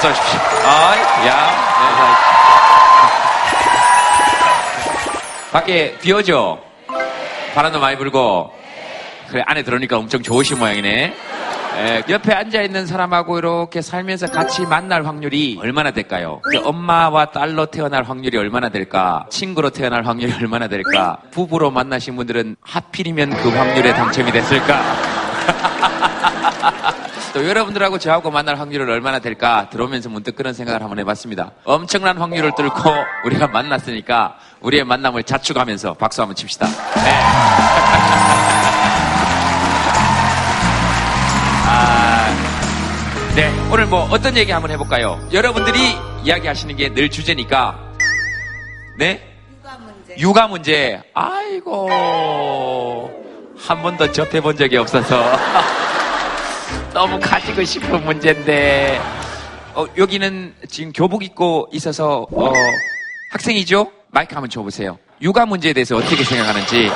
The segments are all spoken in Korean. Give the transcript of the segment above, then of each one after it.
어서 오십시오. 아, 야, 네, 밖에 비 오죠? 바람도 많이 불고. 그래, 안에 들어오니까 엄청 좋으신 모양이네. 에, 옆에 앉아있는 사람하고 이렇게 살면서 같이 만날 확률이 얼마나 될까요? 엄마와 딸로 태어날 확률이 얼마나 될까? 친구로 태어날 확률이 얼마나 될까? 부부로 만나신 분들은 하필이면 그 확률에 당첨이 됐을까? 또 여러분들하고 저하고 만날 확률은 얼마나 될까 들어오면서 문득 그런 생각을 한번 해봤습니다. 엄청난 확률을 뚫고 우리가 만났으니까 우리의 만남을 자축하면서 박수 한번 칩시다. 네. 아, 네. 오늘 뭐 어떤 얘기 한번 해볼까요? 여러분들이 이야기하시는 게 늘 주제니까. 네? 육아 문제. 육아 문제. 아이고. 한 번도 접해본 적이 없어서. 너무 가지고 싶은 문제인데. 어, 여기는 지금 교복 입고 있어서, 어, 학생이죠? 마이크 한번 줘보세요. 육아 문제에 대해서 어떻게 생각하는지.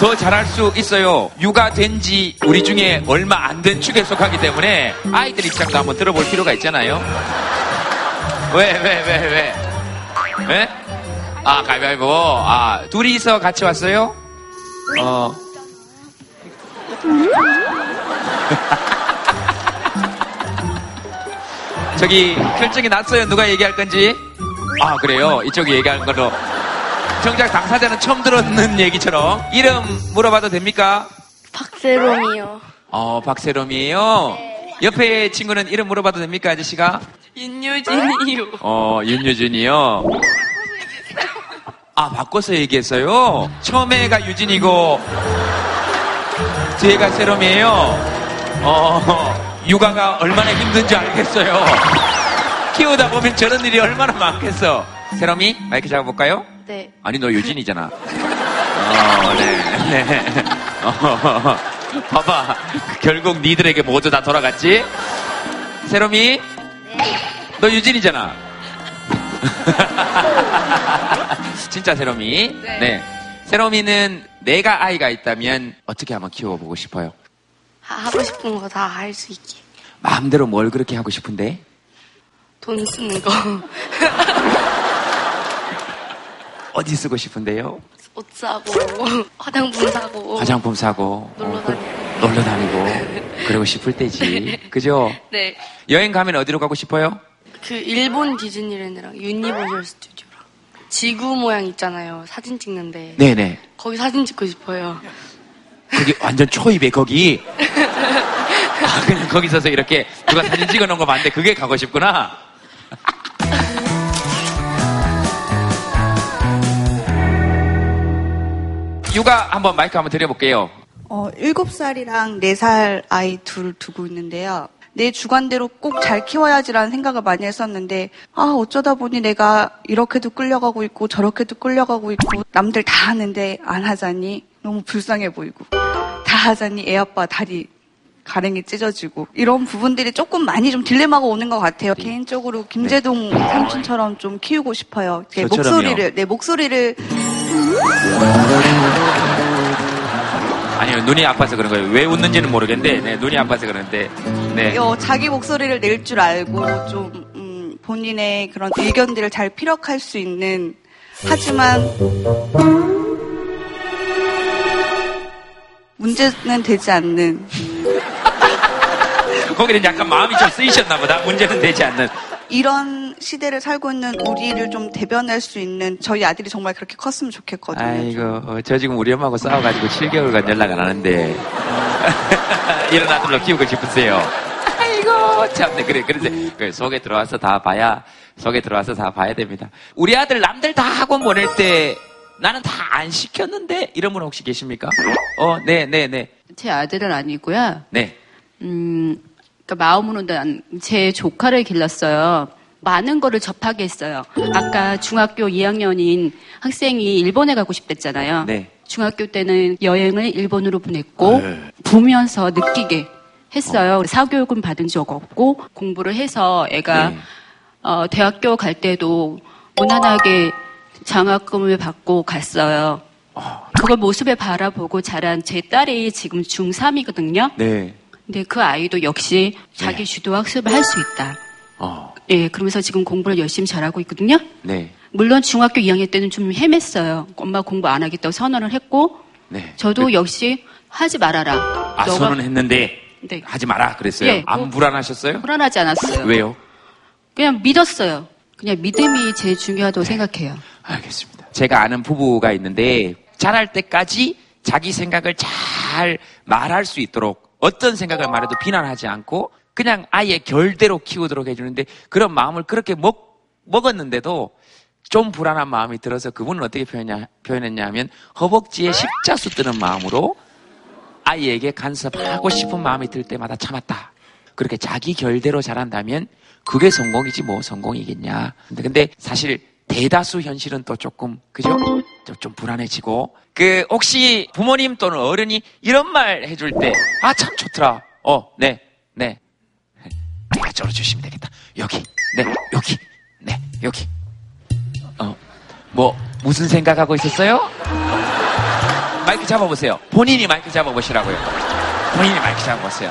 더 잘할 수 있어요. 육아 된 지 우리 중에 얼마 안 된 축에 속하기 때문에 아이들 입장도 한번 들어볼 필요가 있잖아요. 왜, 왜, 왜, 왜? 왜? 아, 가위바위보. 아, 둘이서 같이 왔어요? 어. 저기 결정이 났어요. 누가 얘기할 건지? 아, 그래요? 이쪽이 얘기하는 거로. 정작 당사자는 처음 들었는 얘기처럼. 이름 물어봐도 됩니까? 박세롬이요. 어, 박세롬이에요. 옆에 친구는 이름 물어봐도 됩니까, 아저씨가? 윤유진이요. 어, 윤유진이요. 아, 바꿔서 얘기했어요? 처음에가 유진이고, 뒤에가 세롬이에요. 어, 육아가 얼마나 힘든지 알겠어요. 키우다 보면 저런 일이 얼마나 많겠어. 세롬이, 마이크 잡아볼까요? 네. 아니, 너 유진이잖아. 어, 네, 네. 어, 봐봐. 결국 니들에게 모두 다 돌아갔지? 세롬이? 너 유진이잖아. 진짜 세롬이. 네. 세롬이는 내가 아이가 있다면 어떻게 한번 키워보고 싶어요? 하- 하고 싶은 거 다 할 수 있게. 마음대로 뭘 그렇게 하고 싶은데? 돈 쓰는 거. 어디 쓰고 싶은데요? 옷 사고, 화장품 사고. 화장품 사고, 놀러 어, 그- 놀러 다니고, 그러고 싶을 때지. 그죠? 네. 여행 가면 어디로 가고 싶어요? 그 일본 디즈니랜드랑 유니버셜 스튜디오랑 지구 모양 있잖아요. 사진 찍는데. 네네. 거기 사진 찍고 싶어요. 거기 완전 초입에 거기. 아, 그냥 거기 서서 이렇게 누가 사진 찍어 놓은 거 봤는데 그게 가고 싶구나. 육아 한번 마이크 한번 드려볼게요. 어, 7살이랑 4살 아이 둘 두고 있는데요. 내 주관대로 꼭 잘 키워야지라는 생각을 많이 했었는데, 아, 어쩌다 보니 내가 이렇게도 끌려가고 있고, 저렇게도 끌려가고 있고, 남들 다 하는데 안 하자니 너무 불쌍해 보이고, 다 하자니 애 아빠 다리 가랭이 찢어지고, 이런 부분들이 조금 많이 좀 딜레마가 오는 것 같아요. 개인적으로 김재동 삼촌처럼 좀 키우고 싶어요. 제 저처럼요? 목소리를, 내 목소리를 아니요, 눈이 아파서 그런 거예요. 왜 웃는지는 모르겠는데, 네, 눈이 아파서 그러는데, 네. 어, 자기 목소리를 낼 줄 알고 좀 음, 본인의 그런 의견들을 잘 피력할 수 있는 하지만 문제는 되지 않는 거기는 약간 마음이 좀 쓰이셨나 보다. 문제는 되지 않는. 이런 시대를 살고 있는 우리를 좀 대변할 수 있는 저희 아들이 정말 그렇게 컸으면 좋겠거든요. 아이고, 어, 저 지금 우리 엄마하고 싸워가지고 7개월간 연락 안 하는데, 이런 아들로 키우고 싶으세요. 아이고, 참 네. 그래, 그래서 그 속에 들어와서 다 봐야, 속에 들어와서 다 봐야 됩니다. 우리 아들 남들 다 학원 보낼 때, 나는 다 안 시켰는데, 이런 분 혹시 계십니까? 어, 네, 네, 네. 제 아들은 아니고요. 네. 음, 그러니까 마음으로 난제 조카를 길렀어요. 많은 거를 접하게 했어요. 아까 중학교 2학년인 학생이 일본에 가고 싶댔잖아요. 네. 중학교 때는 여행을 일본으로 보냈고 네. 보면서 느끼게 했어요. 사교육은 받은 적 없고 공부를 해서 애가 네. 어, 대학교 갈 때도 무난하게 장학금을 받고 갔어요. 그걸 모습에 바라보고 자란 제 딸이 지금 중3이거든요. 네. 근데 그 아이도 역시 자기 네. 주도 학습을 할 수 있다. 어, 예, 그러면서 지금 공부를 열심히 잘하고 있거든요. 네, 물론 중학교 2학년 때는 좀 헤맸어요. 엄마 공부 안 하겠다고 선언을 했고, 네. 저도 역시 하지 말아라. 아, 너가 선언 했는데 네. 하지 마라 그랬어요. 예, 안 뭐- 불안하셨어요? 불안하지 않았어요. 왜요? 그냥 믿었어요. 그냥 믿음이 제일 중요하다고 생각해요. 알겠습니다. 제가 아는 부부가 있는데 자랄 때까지 자기 생각을 잘 말할 수 있도록 어떤 생각을 말해도 비난하지 않고 그냥 아예 결대로 키우도록 해주는데 그런 마음을 그렇게 먹, 먹었는데도 좀 불안한 마음이 들어서 그분은 어떻게 표현했냐, 표현했냐 하면 허벅지에 십자수 뜨는 마음으로 아이에게 간섭하고 싶은 마음이 들 때마다 참았다. 그렇게 자기 결대로 잘한다면 그게 성공이지 뭐 성공이겠냐. 근데 사실 대다수 현실은 또 조금 그죠? 좀, 좀 불안해지고 그 혹시 부모님 또는 어른이 이런 말 해줄 때 아 참 좋더라. 어, 네, 네. 내가 쩔어 주시면 되겠다. 여기, 네, 여기, 네, 여기. 어, 뭐 무슨 생각하고 있었어요? 마이크 잡아보세요. 본인이 마이크 잡아보시라고요. 본인이 마이크 잡아보세요.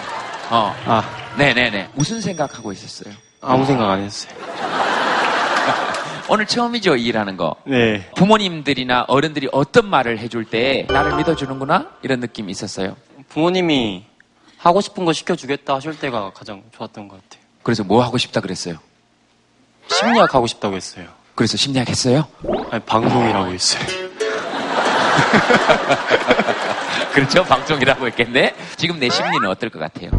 어, 아, 네 네 네. 무슨 생각하고 있었어요? 아무 생각 안 했어요. 오늘 처음이죠, 이 일하는 거. 네. 부모님들이나 어른들이 어떤 말을 해줄 때 나를 믿어주는구나? 이런 느낌이 있었어요. 부모님이 하고 싶은 거 시켜주겠다 하실 때가 가장 좋았던 것 같아요. 그래서 뭐 하고 싶다 그랬어요? 심리학 하고 싶다고 했어요. 그래서 심리학 했어요? 아니, 방송이라고 했어요. 그렇죠, 방송이라고 했겠네? 지금 내 심리는 어떨 것 같아요?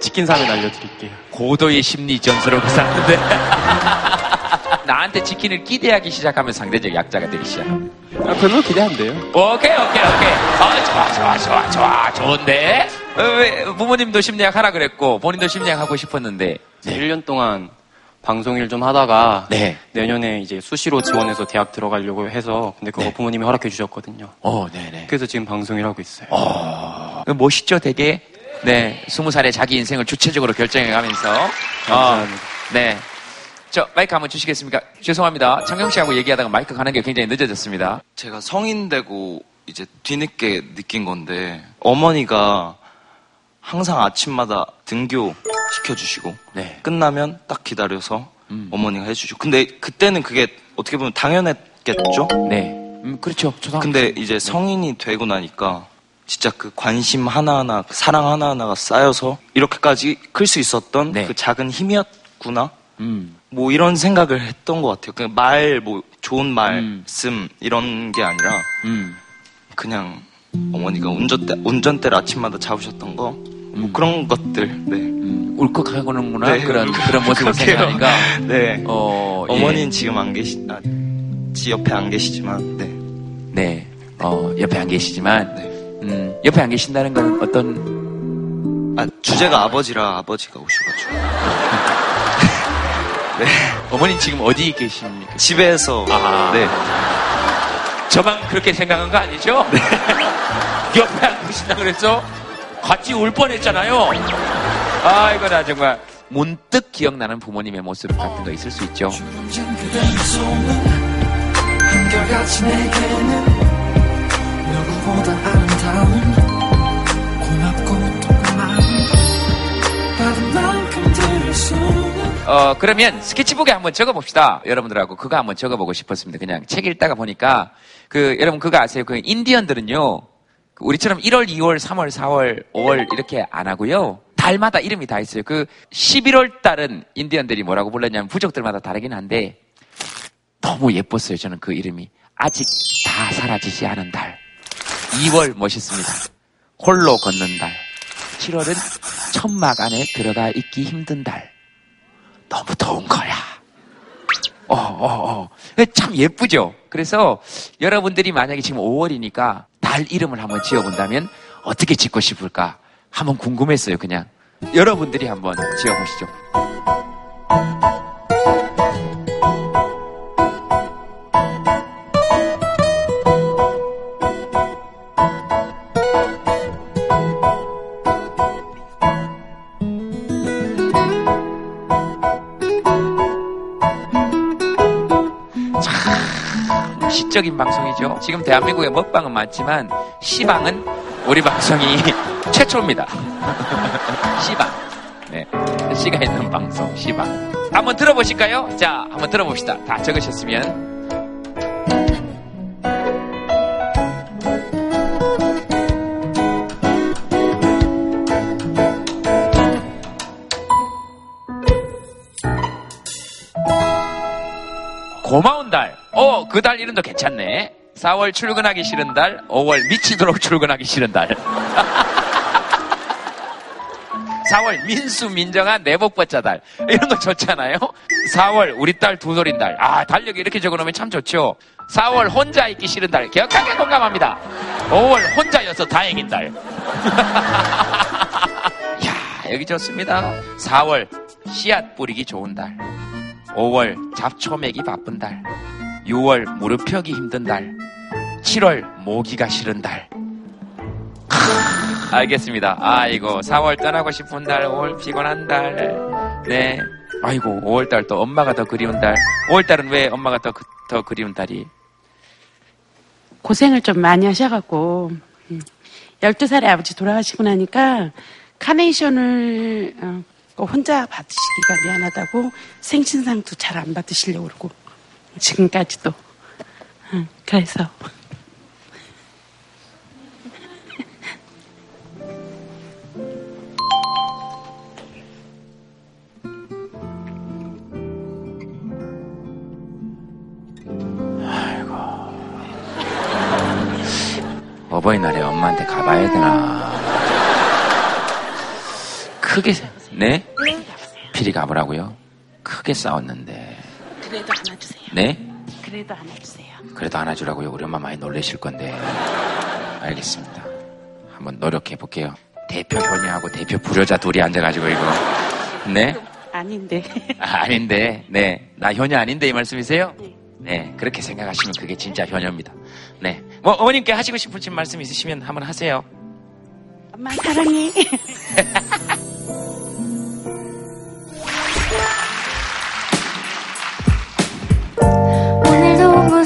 치킨 사면 알려드릴게요. 고도의 심리 전설을 구사하는데 나한테 치킨을 기대하기 시작하면 상대적 약자가 되기 시작. 아, 별로 기대 안 돼요. 오케이, 오케이, 오케이. 아, 좋아, 좋아, 좋아, 좋아. 좋은데? 어, 왜, 부모님도 심리학 하라 그랬고, 본인도 심리학 하고 싶었는데. 네. 1년 동안 방송 일좀 하다가 네. 내년에 이제 수시로 지원해서 대학 들어가려고 해서 근데 그거 네. 부모님이 허락해 주셨거든요. 어, 네네. 그래서 지금 방송 일 하고 있어요. 어, 멋있죠, 되게? 네, 스무 살에 자기 인생을 주체적으로 결정해 가면서. 감사합니다. 네. 저, 마이크 한번 주시겠습니까? 죄송합니다. 창경 씨하고 얘기하다가 마이크 가는 게 굉장히 늦어졌습니다. 제가 성인 되고 이제 뒤늦게 느낀 건데 어머니가 항상 아침마다 등교 시켜주시고 네. 끝나면 딱 기다려서 음. 어머니가 해주시고 근데 그때는 그게 어떻게 보면 당연했겠죠? 네. 음, 그렇죠. 초등 근데 이제 성인이 되고 나니까 진짜 그 관심 하나하나 그 사랑 하나하나가 쌓여서 이렇게까지 클 수 있었던 네. 그 작은 힘이었구나 음. 뭐 이런 생각을 했던 것 같아요. 그냥 말, 뭐 좋은 음. 말씀 이런 게 아니라 음. 그냥 어머니가 운전대 운전대를 아침마다 잡으셨던 거, 뭐 그런 것들. 네. 음, 울컥하고는구나. 네, 그런, 그런 모습을. 생각하니까. 네. 어, 예. 어머니는 지금 안 계시, 아, 지 옆에 안 계시지만, 네. 네. 어, 옆에 안 계시지만, 네. 음, 옆에 안 계신다는 건 어떤, 아, 주제가 아 버지라 아버지가 오셔가지고. 네. 어머니 지금 어디 계십니까? 집에서, 아. 네. 저만 그렇게 생각한 거 아니죠? 옆에 안 계신다 그래서 같이 울 뻔했잖아요. 아, 이거 나 정말 문득 기억나는 부모님의 모습 같은 거 있을 수 있죠. 누구보다 아름다운 고맙고 어, 그러면 스케치북에 한번 적어봅시다. 여러분들하고 그거 한번 적어보고 싶었습니다. 그냥 책 읽다가 보니까 그, 여러분 그거 아세요? 그 인디언들은요, 그 우리처럼 1월, 2월, 3월, 4월, 5월 이렇게 안 하고요. 달마다 이름이 다 있어요. 그 11월 달은 인디언들이 뭐라고 불렀냐면 부족들마다 다르긴 한데 너무 예뻤어요. 저는 그 이름이. 아직 다 사라지지 않은 달. 2월 멋있습니다. 홀로 걷는 달. 7월은 천막 안에 들어가 있기 힘든 달. 너무 더운 거야. 어, 어, 어. 참 예쁘죠? 그래서 여러분들이 만약에 지금 5월이니까 달 이름을 한번 지어본다면 어떻게 짓고 싶을까? 한번 궁금했어요, 그냥. 여러분들이 한번 지어보시죠. 참 시적인 방송이죠. 지금 대한민국에 먹방은 많지만 시방은 우리 방송이 최초입니다. 시방. 네. 씨가 있는 방송, 시방. 한번 들어보실까요? 자, 한번 들어봅시다. 다 적으셨으면. 어, 그 달 이름도 괜찮네. 4월 출근하기 싫은 달, 5월 미치도록 출근하기 싫은 달. 4월 민수 민정한 내복버자 달. 이런 거 좋잖아요. 4월 우리 딸 두돌인 달. 아, 달력에 이렇게 적어놓으면 참 좋죠. 4월 혼자 있기 싫은 달. 기억하게 공감합니다. 5월 혼자여서 다행인 달. 야 여기 좋습니다. 4월 씨앗 뿌리기 좋은 달. 5월 잡초 매기 바쁜 달. 6월 무릎 펴기 힘든 달. 7월 모기가 싫은 달. 알겠습니다. 아이고, 4월 떠나고 싶은 달, 5월 피곤한 달. 네. 아이고, 5월 달 또 엄마가 더 그리운 달. 5월 달은 왜 엄마가 더, 그- 더 그리운 달이? 고생을 좀 많이 하셔갖고 음, 12살에 아버지 돌아가시고 나니까 카네이션을 어, 그 혼자 받으시기가 미안하다고 생신상도 잘 안 받으시려고 그러고 지금까지도 음, 그래서 어버이날에 엄마한테 가봐야 되나. 크게, 네? 필히 가보라고요? 크게 싸웠는데. 네? 그래도 안아주세요. 그래도 안아주라고요. 우리 엄마 많이 놀라실 건데. 알겠습니다. 한번 노력해 볼게요. 대표 현이하고 대표 불효자 둘이 앉아가지고 이거. 네? 아닌데 아, 아닌데, 네. 나 효녀 아닌데 이 말씀이세요? 네. 그렇게 생각하시면 그게 진짜 효녀입니다. 네. 뭐, 어머님께 하시고 싶으신 말씀 있으시면 한번 하세요. 엄마 사랑해.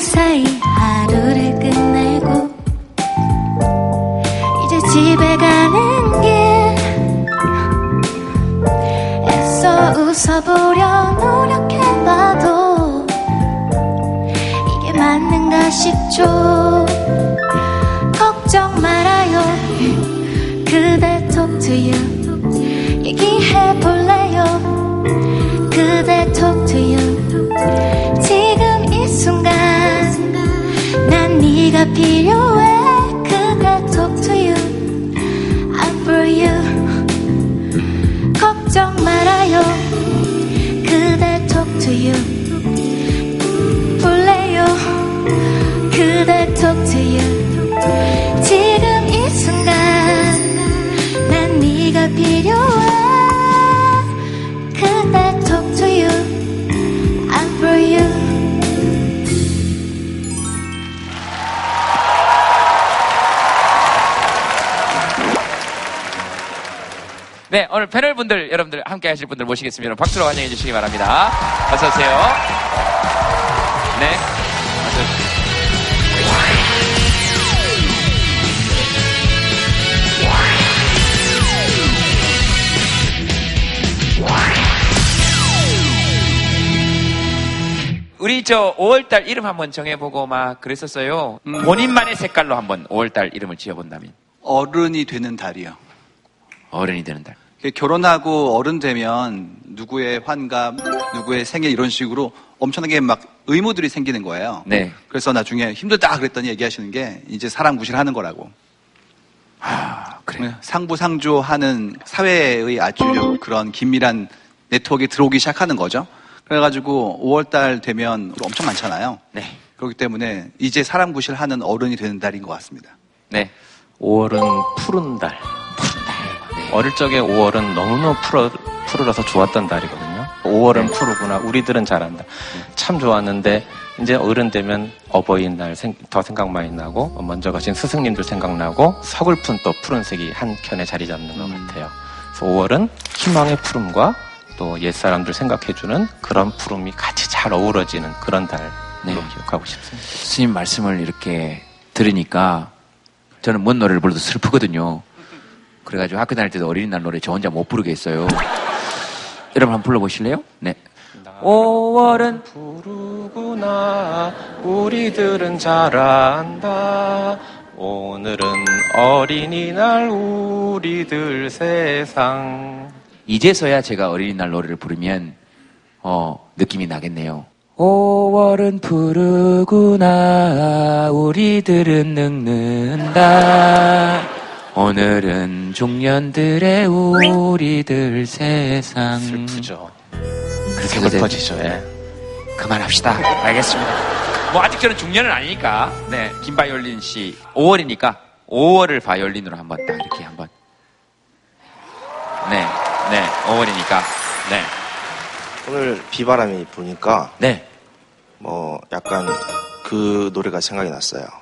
무사히 하루를 끝내고 이제 집에 가는 길 애써 웃어보려 노력해봐도 이게 맞는가 싶죠. 걱정 말아요. 그대 talk to you. 얘기해볼래요. 그대 talk to you 네가 필요해 그대 talk to you I'm for you 걱정 말아요 그대 talk to you 볼래요 그대 talk to you 네, 오늘 패널 분들, 여러분들 함께 하실 분들 모시겠습니다. 여러분 박수로 환영해 주시기 바랍니다. 어서오세요. 네. 어서 우리 저 5월달 이름 한번 정해보고 막 그랬었어요. 본인만의 색깔로 한번 5월달 이름을 지어본다면 어른이 되는 달이요. 어른이 되는 달. 결혼하고 어른 되면 누구의 환갑, 누구의 생일 이런 식으로 엄청나게 막 의무들이 생기는 거예요. 네. 그래서 나중에 힘들다 그랬더니 얘기하시는 게 이제 사람 구실하는 거라고. 아, 그래. 상부상조하는 사회의 아주 그런 긴밀한 네트워크에 들어오기 시작하는 거죠. 그래가지고 5월달 되면 엄청 많잖아요. 네. 그렇기 때문에 이제 사람 구실하는 어른이 되는 달인 것 같습니다. 네. 5월은 푸른 달. 어릴 적에 5월은 너무너무 푸르, 푸르러서 좋았던 달이거든요. 5월은 푸르구나. 우리들은 잘한다. 참 좋았는데 이제 어른 되면 어버이날 생- 더 생각 많이 나고 먼저 가신 스승님들 생각나고 서글픈 또 푸른색이 한 켠에 자리 잡는 것 같아요. 그래서 5월은 희망의 푸름과 또 옛사람들 생각해주는 그런 푸름이 같이 잘 어우러지는 그런 달로 네. 기억하고 싶습니다. 스님 말씀을 이렇게 들으니까 저는 뭔 노래를 불러도 슬프거든요. 그래가지고 학교 다닐 때도 어린이날 노래 저 혼자 못 부르겠어요. 여러분 한번 불러보실래요? 네. 5월은 부르구나 우리들은 잘한다 오늘은 어린이날 우리들 세상 이제서야 제가 어린이날 노래를 부르면 어, 느낌이 나겠네요. 5월은 푸르구나 우리들은 늙는다 오늘은 중년들의 우리들 세상. 슬프죠. 그렇게 슬퍼지죠. 예. 그만합시다. 알겠습니다. 뭐 아직 저는 중년은 아니니까. 네. 김 바이올린 씨 5월이니까 5월을 바이올린으로 한번 딱 이렇게 한번. 네, 네. 5월이니까. 네, 오늘 비바람이 부니까 네. 뭐 약간 그 노래가 생각이 났어요.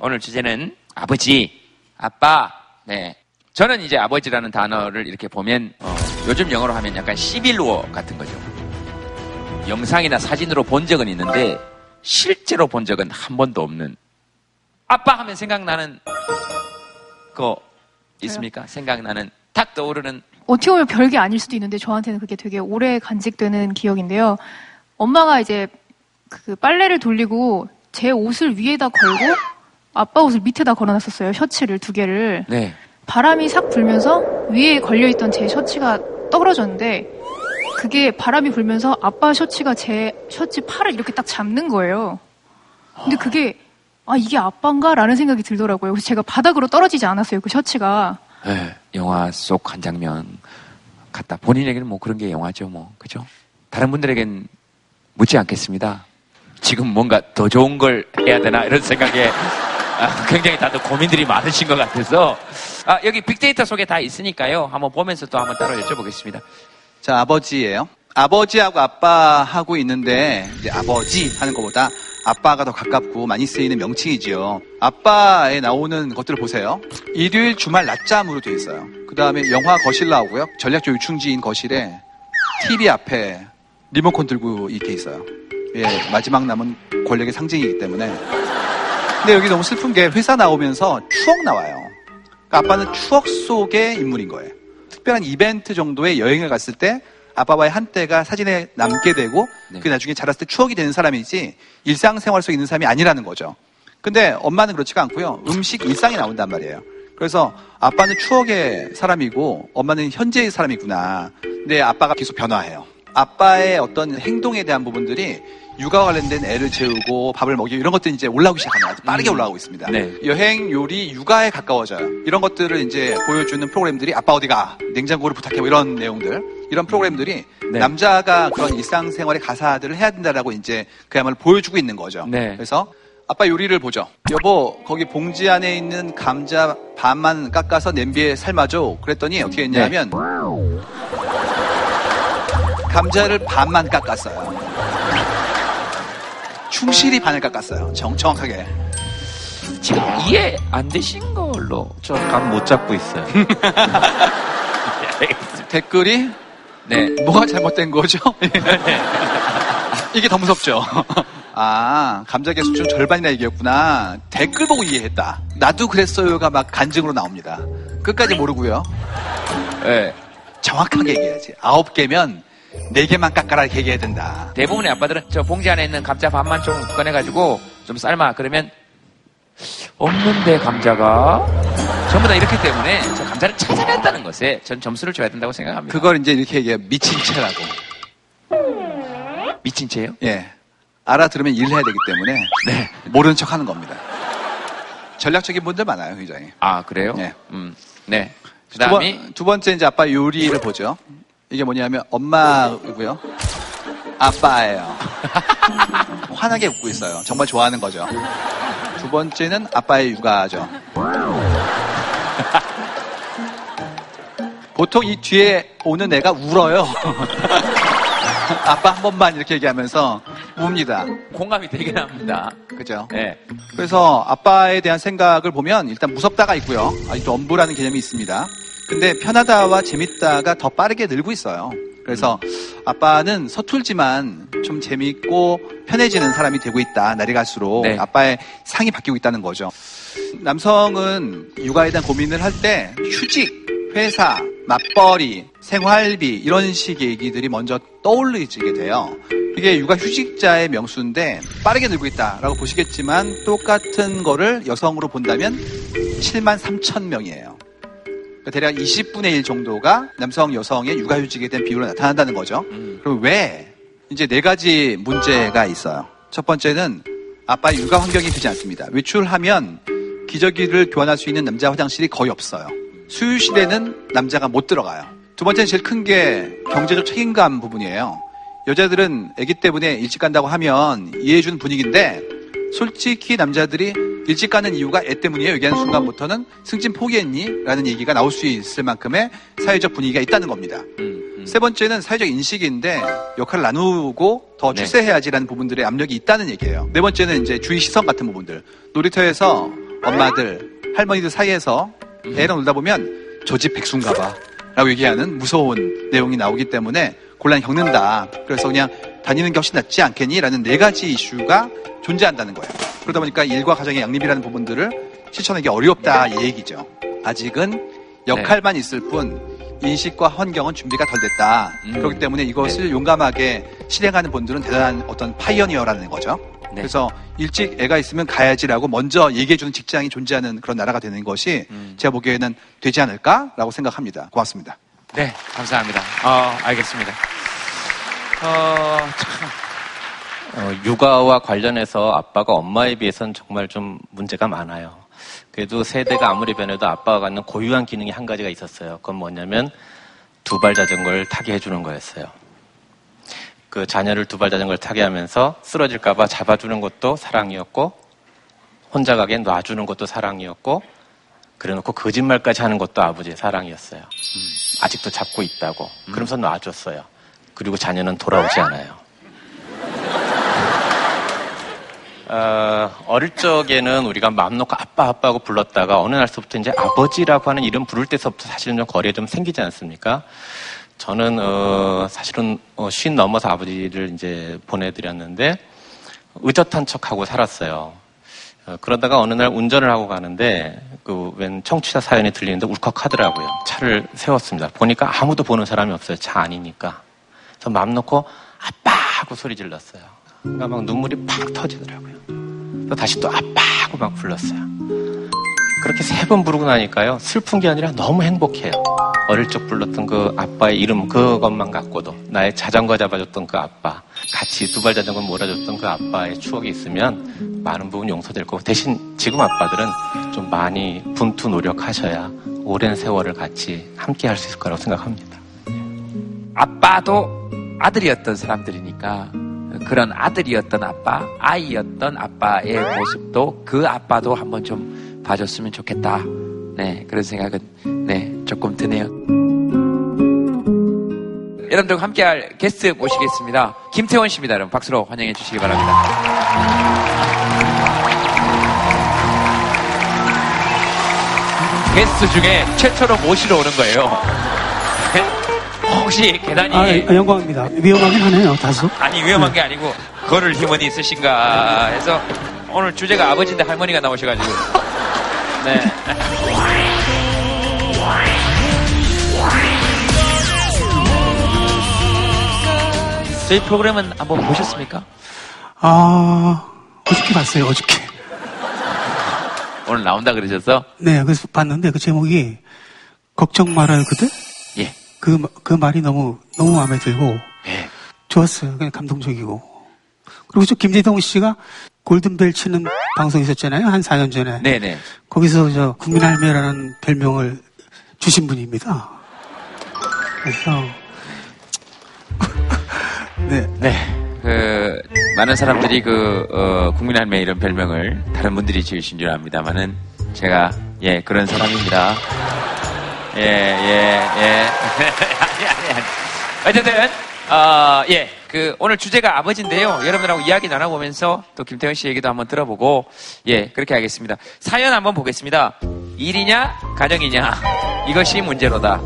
오늘 주제는 아버지, 아빠. 네. 저는 이제 아버지라는 단어를 이렇게 보면 어, 요즘 영어로 하면 약간 시빌워 같은 거죠. 영상이나 사진으로 본 적은 있는데 실제로 본 적은 한 번도 없는. 아빠 하면 생각나는 거 있습니까? 생각나는 탁 떠오르는 어떻게 보면 별게 아닐 수도 있는데 저한테는 그게 되게 오래 간직되는 기억인데요. 엄마가 이제 그 빨래를 돌리고 제 옷을 위에다 걸고 아빠 옷을 밑에다 걸어놨었어요. 셔츠를 두 개를. 네. 바람이 싹 불면서 위에 걸려있던 제 셔츠가 떨어졌는데 그게 바람이 불면서 아빠 셔츠가 제 셔츠 팔을 이렇게 딱 잡는 거예요. 근데 그게 아 이게 아빠인가? 라는 생각이 들더라고요. 그래서 제가 바닥으로 떨어지지 않았어요. 그 셔츠가. 네, 영화 속 한 장면 같다. 본인에게는 뭐 그런 게 영화죠, 뭐. 그죠? 다른 분들에겐 묻지 않겠습니다. 지금 뭔가 더 좋은 걸 해야 되나 이런 생각에 아, 굉장히 다들 고민들이 많으신 것 같아서 아, 여기 빅데이터 속에 다 있으니까요. 한번 보면서 또 한번 따로 여쭤보겠습니다. 자, 아버지예요. 아버지하고 아빠하고 있는데 이제 아버지 하는 것보다 아빠가 더 가깝고 많이 쓰이는 명칭이지요. 아빠에 나오는 것들을 보세요. 일요일 주말 낮잠으로 되어 있어요. 그 다음에 영화 거실 나오고요. 전략적 유충지인 거실에 TV 앞에 리모컨 들고 이렇게 있어요. 예, 마지막 남은 권력의 상징이기 때문에. 근데 여기 너무 슬픈 게 회사 나오면서 추억 나와요. 그러니까 아빠는 추억 속의 인물인 거예요. 특별한 이벤트 정도의 여행을 갔을 때 아빠와의 한때가 사진에 남게 되고 네. 그 나중에 자랐을 때 추억이 되는 사람이지 일상생활 속에 있는 사람이 아니라는 거죠. 근데 엄마는 그렇지가 않고요. 음식 일상이 나온단 말이에요. 그래서 아빠는 추억의 사람이고 엄마는 현재의 사람이구나. 근데 아빠가 계속 변화해요. 아빠의 어떤 행동에 대한 부분들이 육아 관련된 애를 재우고 밥을 먹이고 이런 것들이 이제 올라오기 시작합니다. 아주 빠르게 음. 올라오고 있습니다. 네. 여행, 요리, 육아에 가까워져요. 이런 것들을 이제 보여주는 프로그램들이 아빠 어디가 냉장고를 부탁해 뭐 이런 내용들 이런 프로그램들이 네. 남자가 그런 일상생활의 가사들을 해야 된다라고 이제 그야말로 보여주고 있는 거죠. 네. 그래서 아빠 요리를 보죠. 여보 거기 봉지 안에 있는 감자 반만 깎아서 냄비에 삶아줘. 그랬더니 어떻게 했냐면 감자를 반만 깎았어요. 충실히 반을 깎았어요. 정, 정확하게. 지금 이해 안 되신 걸로. 저 감 못 잡고 있어요. 댓글이 네. 뭐가 잘못된 거죠? 이게 더 무섭죠. 아, 감자 개수 중 절반이나 얘기였구나. 댓글 보고 이해했다. 나도 그랬어요가 막 간증으로 나옵니다. 끝까지 모르고요. 네. 정확하게 얘기해야지. 아홉 개면 네 개만 깎아라 이렇게 얘기해야 된다. 대부분의 아빠들은 저 봉지 안에 있는 감자 반만 좀 꺼내가지고 좀 삶아. 그러면 없는데 감자가 전부 다 이렇기 때문에 저 감자를 찾아냈다는 것에 전 점수를 줘야 된다고 생각합니다. 그걸 이제 이렇게 얘기해요. 미친 채라고. 미친 채요? 예. 알아들으면 일을 해야 되기 때문에 네. 모르는 척 하는 겁니다. 전략적인 분들 많아요, 굉장히. 아 그래요? 네. 음, 네. 두, 그다음이 번, 두 번째 이제 아빠 요리를 보죠. 이게 뭐냐면 엄마고요. 아빠예요. 환하게 웃고 있어요. 정말 좋아하는 거죠. 두 번째는 아빠의 육아죠. 보통 이 뒤에 오는 애가 울어요. 아빠 한 번만 이렇게 얘기하면서 웁니다. 공감이 되게 납니다. 그죠? 네. 그래서 아빠에 대한 생각을 보면 일단 무섭다가 있고요. 아직도 엄부라는 개념이 있습니다. 근데 편하다와 재밌다가 더 빠르게 늘고 있어요. 그래서 아빠는 서툴지만 좀 재밌고 편해지는 사람이 되고 있다. 날이 갈수록 네. 아빠의 상이 바뀌고 있다는 거죠. 남성은 육아에 대한 고민을 할 때 휴직, 회사, 맞벌이, 생활비 이런 식의 얘기들이 먼저 떠올리게 돼요. 이게 육아 휴직자의 명수인데 빠르게 늘고 있다라고 보시겠지만 똑같은 거를 여성으로 본다면 7만 3천 명이에요. 그러니까 대략 20분의 1 정도가 남성, 여성의 육아휴직에 대한 비율로 나타난다는 거죠. 그럼 왜? 이제 네 가지 문제가 있어요. 첫 번째는 아빠의 육아 환경이 되지 않습니다. 외출하면 기저귀를 교환할 수 있는 남자 화장실이 거의 없어요. 수유실에는 남자가 못 들어가요. 두 번째는 제일 큰 게 경제적 책임감 부분이에요. 여자들은 아기 때문에 일찍 간다고 하면 이해해주는 분위기인데 솔직히 남자들이 일찍 가는 이유가 애 때문이에요. 얘기하는 순간부터는 승진 포기했니? 라는 얘기가 나올 수 있을 만큼의 사회적 분위기가 있다는 겁니다. 세 번째는 사회적 인식인데 역할을 나누고 더 네. 출세해야지라는 부분들의 압력이 있다는 얘기예요. 네 번째는 이제 주위 시선 같은 부분들. 놀이터에서 엄마들, 할머니들 사이에서 애랑 놀다 보면 저 집 백수인가 봐. 라고 얘기하는 무서운 내용이 나오기 때문에 곤란히 겪는다. 그래서 그냥 다니는 게 훨씬 낫지 않겠니? 라는 네 가지 이슈가 존재한다는 거예요. 그러다 보니까 일과 가정의 양립이라는 부분들을 실천하기 어렵다 이 얘기죠. 아직은 역할만 있을 뿐 인식과 환경은 준비가 덜 됐다. 그렇기 때문에 이것을 용감하게 실행하는 분들은 대단한 어떤 pioneer라는 거죠. 그래서 일찍 애가 있으면 가야지라고 먼저 얘기해주는 직장이 존재하는 그런 나라가 되는 것이 제가 보기에는 되지 않을까라고 생각합니다. 고맙습니다. 네, 감사합니다. 어, 알겠습니다. 어, 참. 어, 육아와 관련해서 아빠가 엄마에 비해서는 정말 좀 문제가 많아요. 그래도 세대가 아무리 변해도 아빠가 갖는 고유한 기능이 한 가지가 있었어요. 그건 뭐냐면 두 발 자전거를 타게 해주는 거였어요. 그 자녀를 두 발 자전거를 타게 하면서 쓰러질까봐 잡아주는 것도 사랑이었고 혼자 가게 놔주는 것도 사랑이었고 그래놓고 거짓말까지 하는 것도 아버지의 사랑이었어요. 아직도 잡고 있다고. 그러면서 놔줬어요. 그리고 자녀는 돌아오지 않아요. 어, 어릴 적에는 우리가 마음 놓고 아빠 아빠하고 불렀다가 어느 날서부터 이제 아버지라고 하는 이름 부를 때서부터 사실은 좀 거리가 좀 생기지 않습니까? 저는 어, 사실은 어, 쉰 넘어서 아버지를 이제 보내드렸는데 의젓한 척하고 살았어요. 어, 그러다가 어느 날 운전을 하고 가는데 그 웬 청취자 사연이 들리는데 울컥하더라고요. 차를 세웠습니다. 보니까 아무도 보는 사람이 없어요. 차 아니니까. 그래서 마음 놓고 아빠 하고 소리 질렀어요. 그러니까 막 눈물이 팍 터지더라고요. 또 다시 또 아빠 하고 막 불렀어요. 그렇게 세 번 부르고 나니까요. 슬픈 게 아니라 너무 행복해요. 어릴 적 불렀던 그 아빠의 이름 그것만 갖고도 나의 자전거 잡아줬던 그 아빠 같이 두 발 자전거 몰아줬던 그 아빠의 추억이 있으면 많은 부분 용서될 거고 대신 지금 아빠들은 좀 많이 분투 노력하셔야 오랜 세월을 같이 함께 할 수 있을 거라고 생각합니다. 아빠도 아들이었던 사람들이니까 그런 아들이었던 아빠, 아이였던 아빠의 모습도 그 아빠도 한번 좀 봐줬으면 좋겠다. 네, 그런 생각은 네 조금 드네요. 여러분들과 함께할 게스트 모시겠습니다. 김태원 씨입니다. 여러분 박수로 환영해 주시기 바랍니다. 게스트 중에 최초로 모시러 오는 거예요. 혹시 계단이 아, 영광입니다. 위험하긴 하네요, 다소. 아니 위험한 게 아니고 걸을 힘은 있으신가 해서 오늘 주제가 아버지인데 할머니가 나오셔가지고 네. 저희 프로그램은 한번 보셨습니까? 아, 어저께 봤어요, 어저께. 오늘 나온다 그러셔서 네, 그래서 봤는데 그 제목이 걱정 말아요 그대? 예. 그, 그 말이 너무, 너무 마음에 들고 예. 좋았어요. 그냥 감동적이고. 그리고 저 김대동 씨가 골든벨 치는 방송 있었잖아요. 한 4년 전에. 네네. 거기서 저 국민할매라는 별명을 주신 분입니다. 그래서 네. 네. 그 많은 사람들이 그 어, 국민할매 이런 별명을 다른 분들이 지으신 줄 압니다만은 제가 예 그런 사람입니다. 예 예, 예. 아니, 아니, 아니. 어쨌든 어, 예. 그 오늘 주제가 아버지인데요. 여러분들하고 이야기 나눠보면서 또 김태현 씨 얘기도 한번 들어보고 예 그렇게 하겠습니다. 사연 한번 보겠습니다. 일이냐 가정이냐 이것이 문제로다.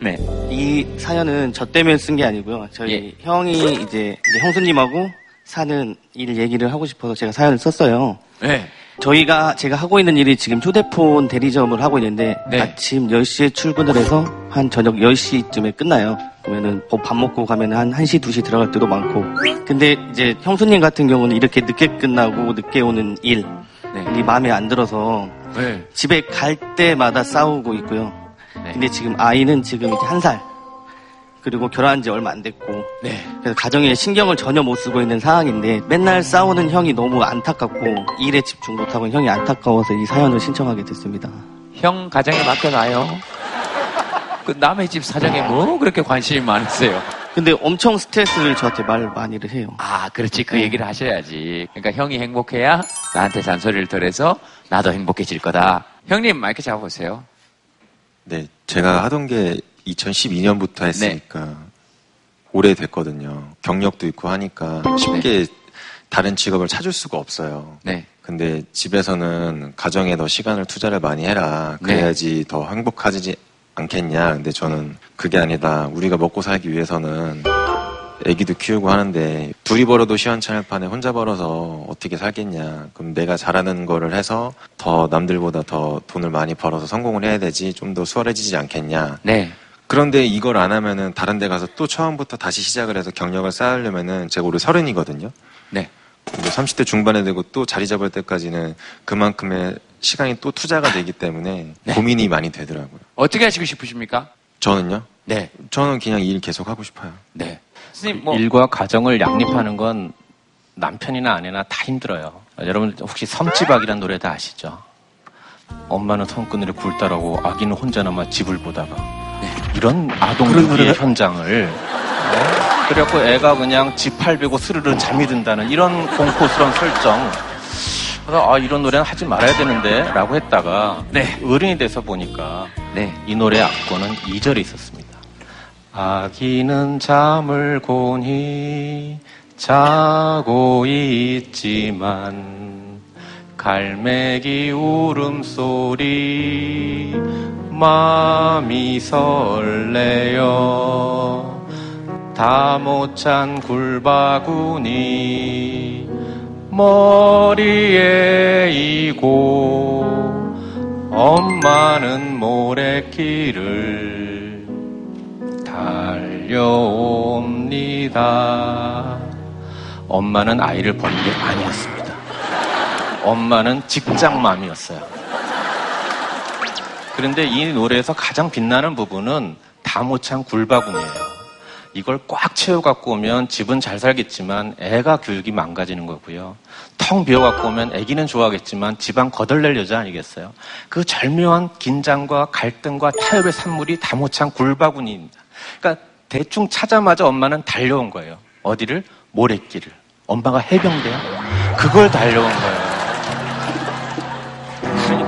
네. 이 사연은 저 때문에 쓴 게 아니고요. 저희 예. 형이 이제, 이제 형수님하고 사는 일 얘기를 하고 싶어서 제가 사연을 썼어요. 네. 저희가 제가 하고 있는 일이 지금 휴대폰 대리점을 하고 있는데 네. 아침 10시에 출근을 해서 한 저녁 10시쯤에 끝나요. 그러면은 뭐밥 먹고 가면 한 1시, 2시 들어갈 때도 많고. 근데 이제 형수님 같은 경우는 이렇게 늦게 끝나고 늦게 오는 일이 마음에 안 들어서 네. 집에 갈 때마다 싸우고 있고요. 근데 지금 아이는 지금 이제 한 살. 그리고 결혼한 지 얼마 안 됐고. 네. 그래서 가정에 신경을 전혀 못 쓰고 있는 상황인데 맨날 싸우는 형이 너무 안타깝고 일에 집중 못하고 형이 안타까워서 이 사연을 신청하게 됐습니다. 형 가정에 맡겨놔요. 그 남의 집 사정에 뭐 그렇게 관심이 많으세요? 근데 엄청 스트레스를 저한테 말 많이를 해요. 아, 그렇지. 그 얘기를 하셔야지. 그러니까 형이 행복해야 나한테 잔소리를 덜해서 나도 행복해질 거다. 형님 마이크 잡아보세요. 네, 제가 하던 게 2012년부터 했으니까 오래됐거든요. 경력도 있고 하니까 쉽게 다른 직업을 찾을 수가 없어요. 네. 근데 집에서는 가정에 더 시간을 투자를 많이 해라. 그래야지 더 행복하지 않겠냐. 근데 저는 그게 아니다. 우리가 먹고 살기 위해서는 애기도 키우고 하는데 둘이 벌어도 시원찮을 판에 혼자 벌어서 어떻게 살겠냐. 그럼 내가 잘하는 거를 해서 더 남들보다 더 돈을 많이 벌어서 성공을 해야 되지 좀 더 수월해지지 않겠냐. 네. 그런데 이걸 안 하면은 다른 데 가서 또 처음부터 다시 시작을 해서 경력을 쌓으려면은 제가 올해 서른이거든요. 네. 근데 30대 중반에 되고 또 자리 잡을 때까지는 그만큼의 시간이 또 투자가 되기 때문에 고민이 많이 되더라고요. 어떻게 하시고 싶으십니까? 저는요? 네. 저는 그냥 일 계속 하고 싶어요. 네. 스님, 뭐. 일과 가정을 양립하는 건 남편이나 아내나 다 힘들어요. 여러분 혹시 섬지박이라는 노래 다 아시죠? 엄마는 손 그늘에 굴 따라고 아기는 혼자 남아 집을 보다가 이런 아동 유기의 현장을. 네? 그래갖고 애가 그냥 집 팔베고 스르르 잠이 든다는 이런 공포스러운 설정. 그래서 아 이런 노래는 하지 말아야 되는데 라고 했다가 어른이 돼서 보니까 이 노래 앞권은 2절에 있었습니다. 아기는 잠을 곤히 자고 있지만 갈매기 울음소리 마음이 설레요 다 못 찬 굴바구니 머리에 이고 엄마는 모래길을 달려옵니다. 엄마는 아이를 버린 게 아니었습니다. 엄마는 직장맘이었어요. 그런데 이 노래에서 가장 빛나는 부분은 다 못 찬 굴바구니예요. 이걸 꽉 채워 갖고 오면 집은 잘 살겠지만 애가 교육이 망가지는 거고요. 텅 비워 갖고 오면 애기는 좋아하겠지만 집안 거덜낼 여자 아니겠어요? 그 절묘한 긴장과 갈등과 타협의 산물이 다 못 찬 굴바구니입니다. 그러니까 대충 찾자마자 엄마는 달려온 거예요. 어디를? 모래길을. 엄마가 해병대야? 그걸 달려온 거예요.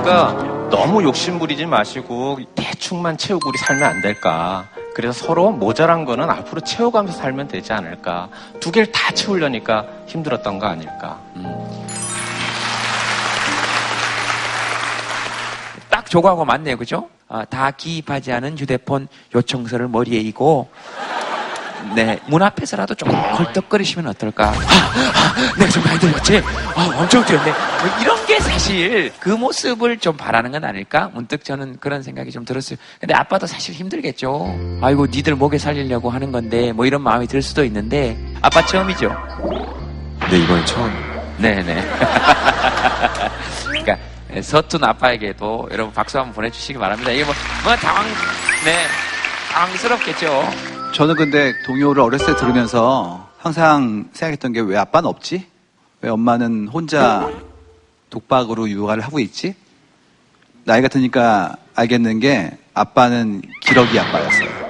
그러니까 너무 욕심부리지 마시고 대충만 채우고 우리 살면 안 될까. 그래서 서로 모자란 거는 앞으로 채워가면서 살면 되지 않을까. 두 개를 다 채우려니까 힘들었던 거 아닐까. 딱 저거하고 맞네요. 그죠? 아, 다 기입하지 않은 휴대폰 요청서를 머리에 이고 네, 문 앞에서라도 조금 걸떡거리시면 어떨까? 아, 아, 내가 좀 많이 들렸지? 아, 엄청 들렸네. 뭐 이런 게 사실 그 모습을 좀 바라는 건 아닐까? 문득 저는 그런 생각이 좀 들었어요. 근데 아빠도 사실 힘들겠죠. 아이고, 니들 목에 살리려고 하는 건데, 뭐 이런 마음이 들 수도 있는데, 아빠 처음이죠? 네, 이번에 처음. 네네. 그러니까 네, 서툰 아빠에게도 여러분 박수 한번 보내주시기 바랍니다. 이게 뭐, 뭐 당황, 네, 당황스럽겠죠. 저는 근데 동요를 어렸을 때 들으면서 항상 생각했던 게 왜 아빠는 없지? 왜 엄마는 혼자 독박으로 육아를 하고 있지? 나이가 드니까 알겠는 게 아빠는 기러기 아빠였어요.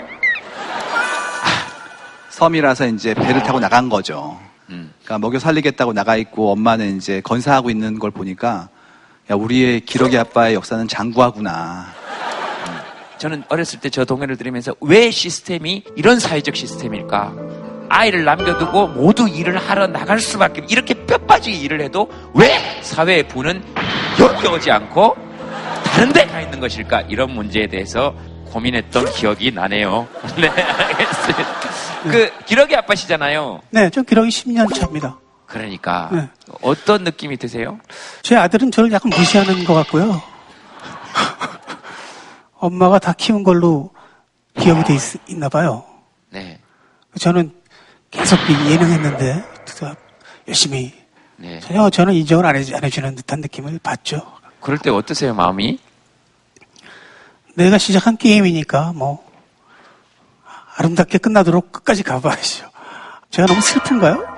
섬이라서 이제 배를 타고 나간 거죠. 그러니까 먹여 살리겠다고 나가 있고 엄마는 이제 건사하고 있는 걸 보니까 야 우리의 기러기 아빠의 역사는 장구하구나. 저는 어렸을 때 저 동요를 들으면서 왜 시스템이 이런 사회적 시스템일까? 아이를 남겨두고 모두 일을 하러 나갈 수밖에 이렇게 뼈 빠지게 일을 해도 왜 사회의 부는 여기 오지 않고 다른 데 가 있는 것일까? 이런 문제에 대해서 고민했던 기억이 나네요. 네, 알겠습니다. 그 기러기 아빠시잖아요. 네, 저 기러기 10년 차입니다. 그러니까 네. 어떤 느낌이 드세요? 제 아들은 저를 약간 무시하는 것 같고요. 엄마가 다 키운 걸로 기억이 돼 있, 나 봐요. 네. 저는 계속 이 예능했는데 또 열심히 네. 전혀 저는 인정을 안, 해, 안 해 주는 듯한 느낌을 받죠. 그럴 때 어떠세요, 마음이? 내가 시작한 게임이니까 뭐 아름답게 끝나도록 끝까지 가봐야죠. 제가 너무 슬픈가요?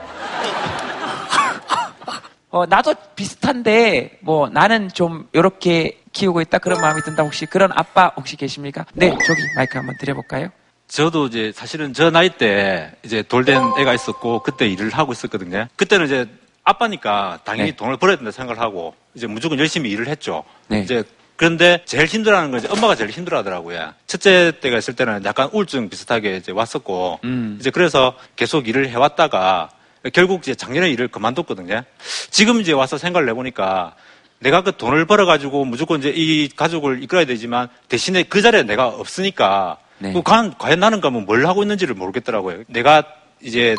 어, 나도 비슷한데, 뭐, 나는 좀, 요렇게 키우고 있다, 그런 마음이 든다. 혹시 그런 아빠 혹시 계십니까? 네, 저기 마이크 한번 드려볼까요? 저도 이제 사실은 저 나이 때 이제 돌된 애가 있었고 그때 일을 하고 있었거든요. 그때는 이제 아빠니까 당연히 네. 돈을 벌어야 된다 생각을 하고 이제 무조건 열심히 일을 했죠. 네. 이제 그런데 제일 힘들어하는 건 이제 엄마가 제일 힘들어하더라고요. 첫째 때가 있을 때는 약간 우울증 비슷하게 이제 왔었고 음. 이제 그래서 계속 일을 해왔다가 결국 이제 작년에 일을 그만뒀거든요. 지금 이제 와서 생각을 해보니까 내가 그 돈을 벌어가지고 무조건 이제 이 가족을 이끌어야 되지만 대신에 그 자리에 내가 없으니까 네. 그 과연, 과연 나는 그러면 뭘 하고 있는지를 모르겠더라고요. 내가 이제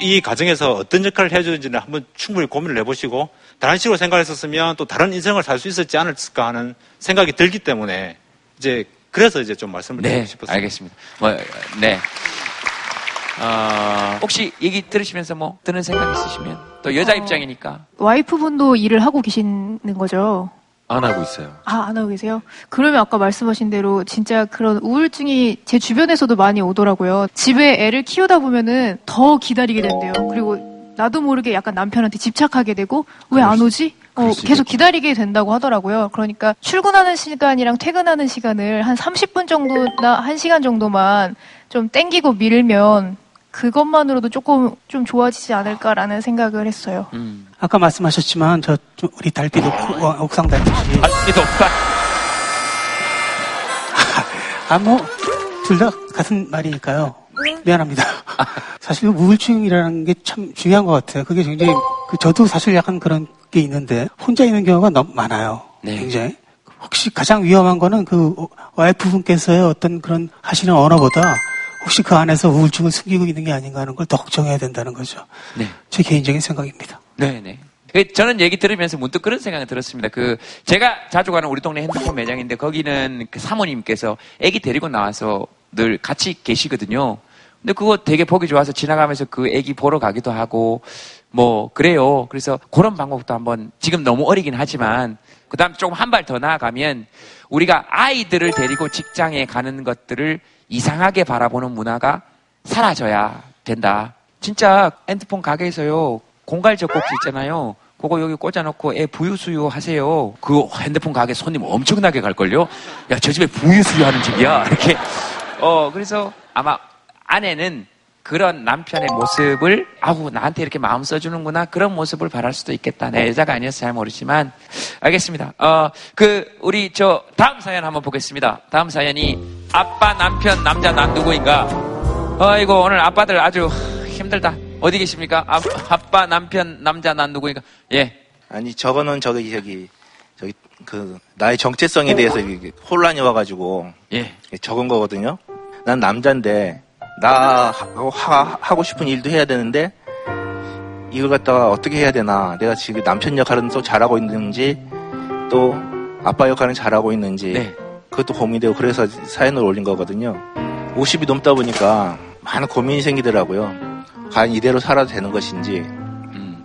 이 가정에서 어떤 역할을 해주는지는 한번 충분히 고민을 해보시고 다른 식으로 생각했었으면 또 다른 인생을 살 수 있었지 않을까 하는 생각이 들기 때문에 이제 그래서 이제 좀 말씀을 드리고 네, 싶었어요. 알겠습니다. 뭐, 네. 어, 혹시 얘기 들으시면서 뭐, 드는 생각 있으시면, 또 여자 어. 입장이니까. 와이프분도 일을 하고 계시는 거죠? 안 하고 있어요. 아, 안 하고 계세요? 그러면 아까 말씀하신 대로 진짜 그런 우울증이 제 주변에서도 많이 오더라고요. 집에 애를 키우다 보면은 더 기다리게 된대요. 그리고 나도 모르게 약간 남편한테 집착하게 되고 왜 안 오지? 어, 계속. 기다리게 된다고 하더라고요. 그러니까 출근하는 시간이랑 퇴근하는 시간을 한 30분 정도나 1시간 정도만 좀 땡기고 밀면 그것만으로도 조금 좀 좋아지지 않을까라는 생각을 했어요. 음. 아까 말씀하셨지만 저좀 우리 달빛 옥- 옥- 옥상 달빛이 달빛 옥상 아뭐 둘 다 같은 말이니까요. 미안합니다. 사실 우울증이라는 게 참 중요한 것 같아요. 그게 굉장히 그 저도 사실 약간 그런 게 있는데 혼자 있는 경우가 너무 많아요. 네. 굉장히 혹시 가장 위험한 거는 그 와이프분께서의 어떤 그런 하시는 언어보다 혹시 그 안에서 우울증을 숨기고 있는 게 아닌가 하는 걸 더 걱정해야 된다는 거죠. 네. 제 개인적인 생각입니다. 네네. 그 저는 얘기 들으면서 문득 그런 생각이 들었습니다. 그 제가 자주 가는 우리 동네 핸드폰 매장인데 거기는 그 사모님께서 아기 데리고 나와서 늘 같이 계시거든요. 근데 그거 되게 보기 좋아서 지나가면서 그 아기 보러 가기도 하고 뭐 그래요. 그래서 그런 방법도 한번 지금 너무 어리긴 하지만 그다음 조금 한 발 더 나아가면 우리가 아이들을 데리고 직장에 가는 것들을 이상하게 바라보는 문화가 사라져야 된다. 진짜 핸드폰 가게에서요 공갈 젖꼭지 있잖아요. 그거 여기 꽂아놓고 애 부유수유 하세요. 그 핸드폰 가게 손님 엄청나게 갈걸요? 야, 저 집에 부유수유 하는 집이야. 이렇게. 어, 그래서 아마 아내는 그런 남편의 모습을, 아우, 나한테 이렇게 마음 써주는구나. 그런 모습을 바랄 수도 있겠다. 내 여자가 아니어서 잘 모르지만. 알겠습니다. 어, 그, 우리 저, 다음 사연 한번 보겠습니다. 다음 사연이, 아빠, 남편, 남자, 난 누구인가? 아이고, 오늘 아빠들 아주 힘들다. 어디 계십니까? 아, 아빠, 남편, 남자, 난 누구인가? 예. 아니 저거는 저기 저기 저기 그 나의 정체성에 대해서 이게 혼란이 와가지고 예. 적은 거거든요. 난 남자인데 나 하고, 싶은 일도 해야 되는데 이걸 갖다가 어떻게 해야 되나 내가 지금 남편 역할은 또 잘하고 있는지 또 아빠 역할은 잘하고 있는지 네. 그것도 고민되고 그래서 사연을 올린 거거든요. 50이 넘다 보니까 많은 고민이 생기더라고요. 과연 이대로 살아도 되는 것인지 음.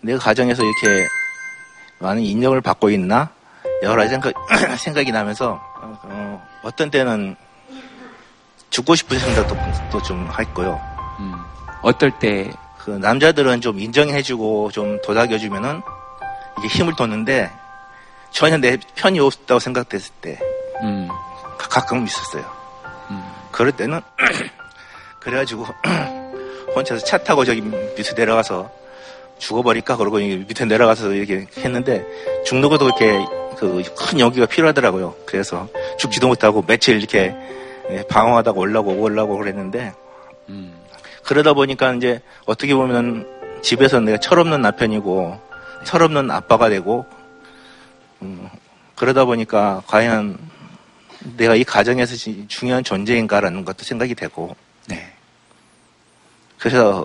내가 가정에서 이렇게 많은 인정을 받고 있나 여러 가지 생각, 생각이 나면서 어, 어떤 때는 죽고 싶은 생각도 좀 했고요. 어떨 때? 그 남자들은 좀 인정해주고 좀 도닥여주면은 이게 힘을 돋는데 전혀 내 편이 없다고 생각됐을 때 음. 가- 가끔 있었어요. 그럴 때는 그래가지고 혼자서 차 타고 저기 밑에 내려가서 죽어버릴까 그러고 밑에 내려가서 이렇게 했는데 죽는 것도 그렇게 그 큰 용기가 필요하더라고요. 그래서 죽지도 못하고 며칠 이렇게 예, 방황하다가 올라오고 올라오고 그랬는데 그러다 보니까 이제 어떻게 보면 집에서 내가 철없는 남편이고 철없는 아빠가 되고 음, 그러다 보니까 과연 내가 이 가정에서 지- 중요한 존재인가라는 것도 생각이 되고 그래서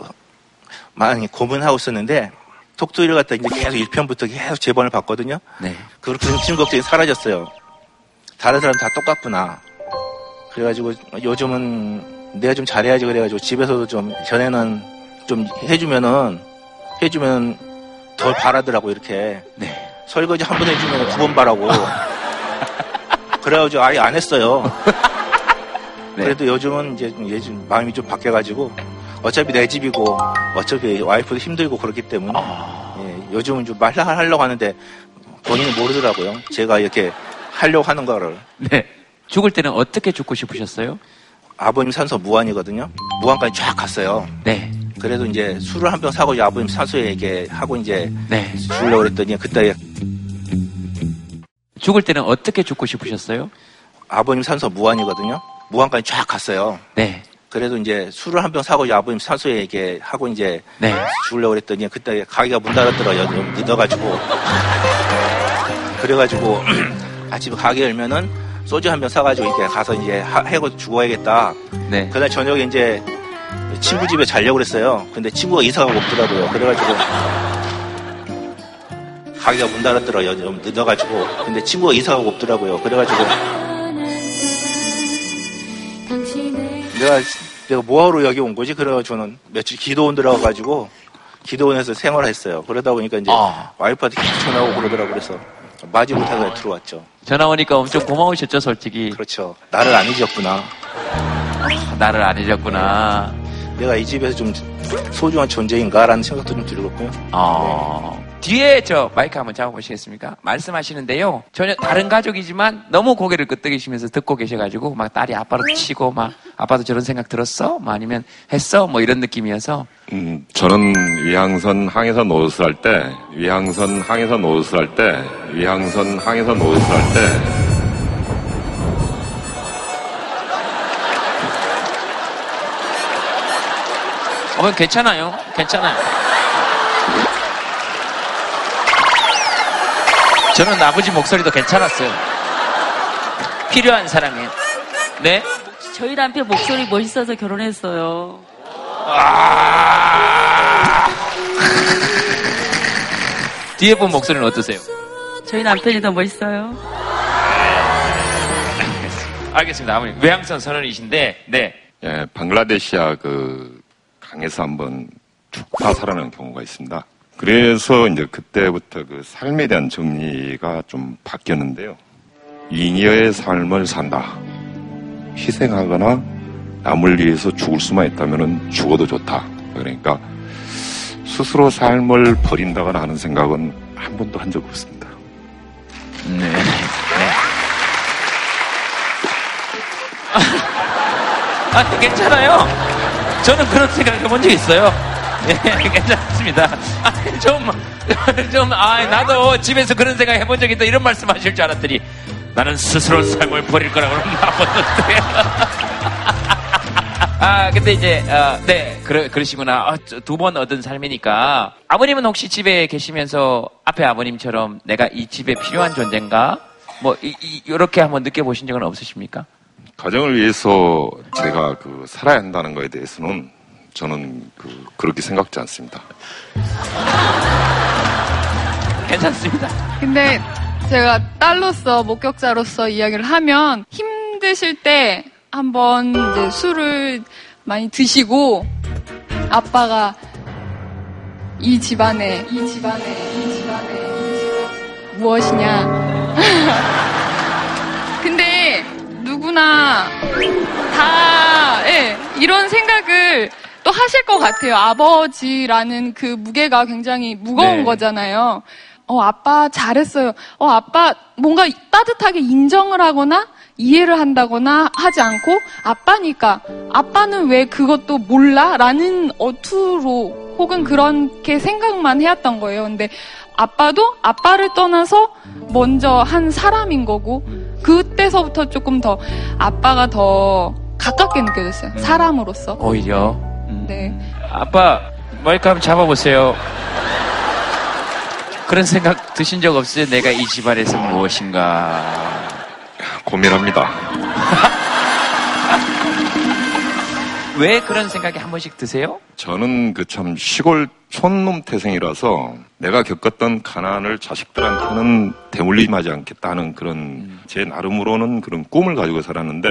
많이 고민하고 있었는데 톡투이를 갖다 이제 계속 1편부터 계속 재번을 봤거든요. 네. 그렇게 지금 걱정이 사라졌어요. 다른 사람 다 똑같구나. 그래가지고 요즘은 내가 좀 잘해야지 그래가지고 집에서도 좀 전에는 좀 해주면은 해주면 덜 바라더라고 이렇게. 설거지 한 번 해주면 두 번 바라고. 그래가지고 아예 안 했어요. 그래도 요즘은 이제 요즘 마음이 좀 바뀌어가지고 어차피 내 집이고 어차피 와이프도 힘들고 그렇기 때문에 예, 요즘은 좀 말하려고 하는데 본인은 모르더라고요. 제가 이렇게 하려고 하는 거를. 네. 죽을 때는 어떻게 죽고 싶으셨어요? 아버님 산소 무한이거든요. 무한까지 쫙 갔어요. 네. 그래도 이제 술을 한 병 사고 이제 아버님 산소에 이렇게 하고 이제 네. 주려고 그랬더니 그때 죽을 때는 어떻게 죽고 싶으셨어요? 아버님 산소 무한이거든요. 무한까지 쫙 갔어요. 네. 그래도 이제 술을 한 병 사고 이제 아버님 산소에 이렇게 하고 이제 네. 주려고 그랬더니 그때 가게가 문 닫았더라고요. 좀 늦어가지고. 그래가지고 아침에 가게 열면은 소주 한 병 사가지고 이렇게 가서 이제 하- 해고 죽어야겠다. 네. 그날 저녁에 이제 친구 집에 자려고 그랬어요. 근데 친구가 이사가 없더라고요. 그래가지고 가게가 문 닫았더라고요. 좀 늦어가지고. 근데 친구가 이사가 없더라고요. 그래가지고 내가 내가 뭐하러 여기 온 거지? 그래가지고 저는 며칠 기도원 들어가가지고 기도원에서 생활했어요. 그러다 보니까 이제 아. 와이프한테 계속 전화오고 그러더라고 그래서 마지 못하고 들어왔죠. 전화 오니까 엄청 고마우셨죠, 솔직히. 그렇죠. 나를 안 잊었구나. 나를 안 잊었구나. 내가 이 집에서 좀 소중한 존재인가라는 생각도 좀 들었고요. 어. 뒤에 저 마이크 한번 잡아보시겠습니까? 말씀하시는데요. 전혀 다른 가족이지만 너무 고개를 끄덕이시면서 듣고 계셔가지고 막 딸이 아빠로 치고 막 아빠도 저런 생각 들었어? 뭐 아니면 했어? 뭐 이런 느낌이어서 음, 저는 위항선 항에서 노릇을 할 때, 위항선 항에서 노릇을 할 때, 위항선 항에서 노릇을 할 때, 어, 괜찮아요. 괜찮아요. 저는 아버지 목소리도 괜찮았어요. 필요한 사람이에요. 네? 저희 남편 목소리 멋있어서 결혼했어요. 뒤에 본 목소리는 어떠세요? 저희 남편이 더 멋있어요. 알겠습니다. 아버님. 외항선 선언이신데, 네. 예, 방글라데시아 그 강에서 한번 죽다 살아난 경우가 있습니다. 그래서 이제 그때부터 그 삶에 대한 정리가 좀 바뀌었는데요. 잉여의 삶을 산다. 희생하거나 남을 위해서 죽을 수만 있다면 죽어도 좋다. 그러니까 스스로 삶을 버린다거나 하는 생각은 한 번도 한 적 없습니다. 네. 아, 괜찮아요. 저는 그런 생각 해본 적 있어요. 예, 괜찮습니다. 아, 좀, 좀, 아, 나도 집에서 그런 생각 해본 적 있다. 이런 말씀 하실 줄 알았더니, 나는 스스로 삶을 버릴 거라고 나빴는데. 아, 근데 이제, 어, 네, 그러, 그러시구나. 아, 두번 얻은 삶이니까. 아버님은 혹시 집에 계시면서 앞에 아버님처럼 내가 이 집에 필요한 존재인가? 뭐, 이, 이, 이렇게 한번 느껴보신 적은 없으십니까? 가정을 위해서 제가 그 살아야 한다는 거에 대해서는 저는 그 그렇게 생각지 않습니다. 괜찮습니다. 근데 제가 딸로서 목격자로서 이야기를 하면 힘드실 때 한번 이제 술을 많이 드시고 아빠가 이 집안에 이 집안에 이 집안에 이 집안에 무엇이냐. 근데 누구나 다 예, 이런 생각을 또 하실 것 같아요. 아버지라는 그 무게가 굉장히 무거운 네. 거잖아요. 어, 아빠 잘했어요. 어, 아빠 뭔가 따뜻하게 인정을 하거나 이해를 한다거나 하지 않고 아빠니까 아빠는 왜 그것도 몰라? 라는 어투로 혹은 그렇게 생각만 해왔던 거예요. 근데 아빠도 아빠를 떠나서 먼저 한 사람인 거고 그때서부터 조금 더 아빠가 더 가깝게 느껴졌어요. 사람으로서. 오히려. 네. 아빠, 마이크 한번 잡아보세요. 그런 생각 드신 적 없어요? 내가 이 집안에서 무엇인가. 고민합니다. 왜 그런 생각이 한 번씩 드세요? 저는 그 참 시골 촌놈 태생이라서 내가 겪었던 가난을 자식들한테는 대물림하지 않겠다 하는 그런 제 나름으로는 그런 꿈을 가지고 살았는데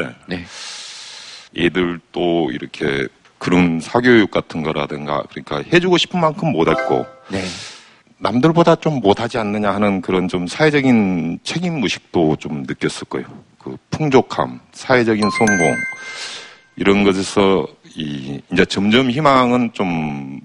얘들 또 이렇게 그런 사교육 같은 거라든가 그러니까 해주고 싶은 만큼 못했고 남들보다 좀 못하지 않느냐 하는 그런 좀 사회적인 책임 의식도 좀 느꼈을 거예요. 그 풍족함, 사회적인 성공 이런 것에서 이 이제 점점 희망은 좀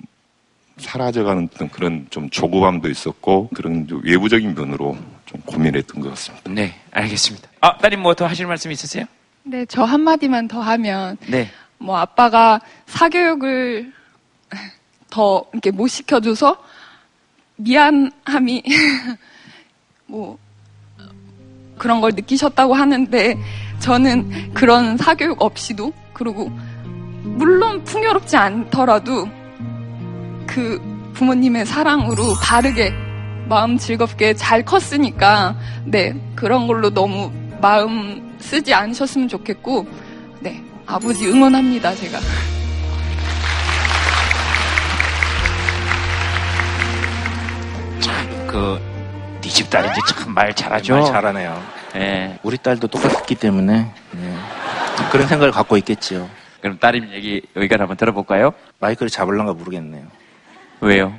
사라져가는 그런 좀 조급함도 있었고 그런 좀 외부적인 면으로 좀 고민했던 것 같습니다. 네, 알겠습니다. 아, 따님 뭐 더 하실 말씀 있으세요? 네, 저 한마디만 더 하면 네. 뭐 아빠가 사교육을 더 이렇게 못 시켜줘서 미안함이 뭐 그런 걸 느끼셨다고 하는데 저는 그런 사교육 없이도 그리고 물론 풍요롭지 않더라도 그 부모님의 사랑으로 바르게 마음 즐겁게 잘 컸으니까 네 그런 걸로 너무 마음 쓰지 않으셨으면 좋겠고 네 아버지 응원합니다 제가 그, 네 집 딸인지 참 말 잘하죠? 말 잘하네요. 예. 우리 딸도 똑같기 때문에 네. 그런 생각을 갖고 있겠지요. 그럼 따님 얘기 의견 한번 들어볼까요? 마이크를 잡을란가 모르겠네요. 왜요?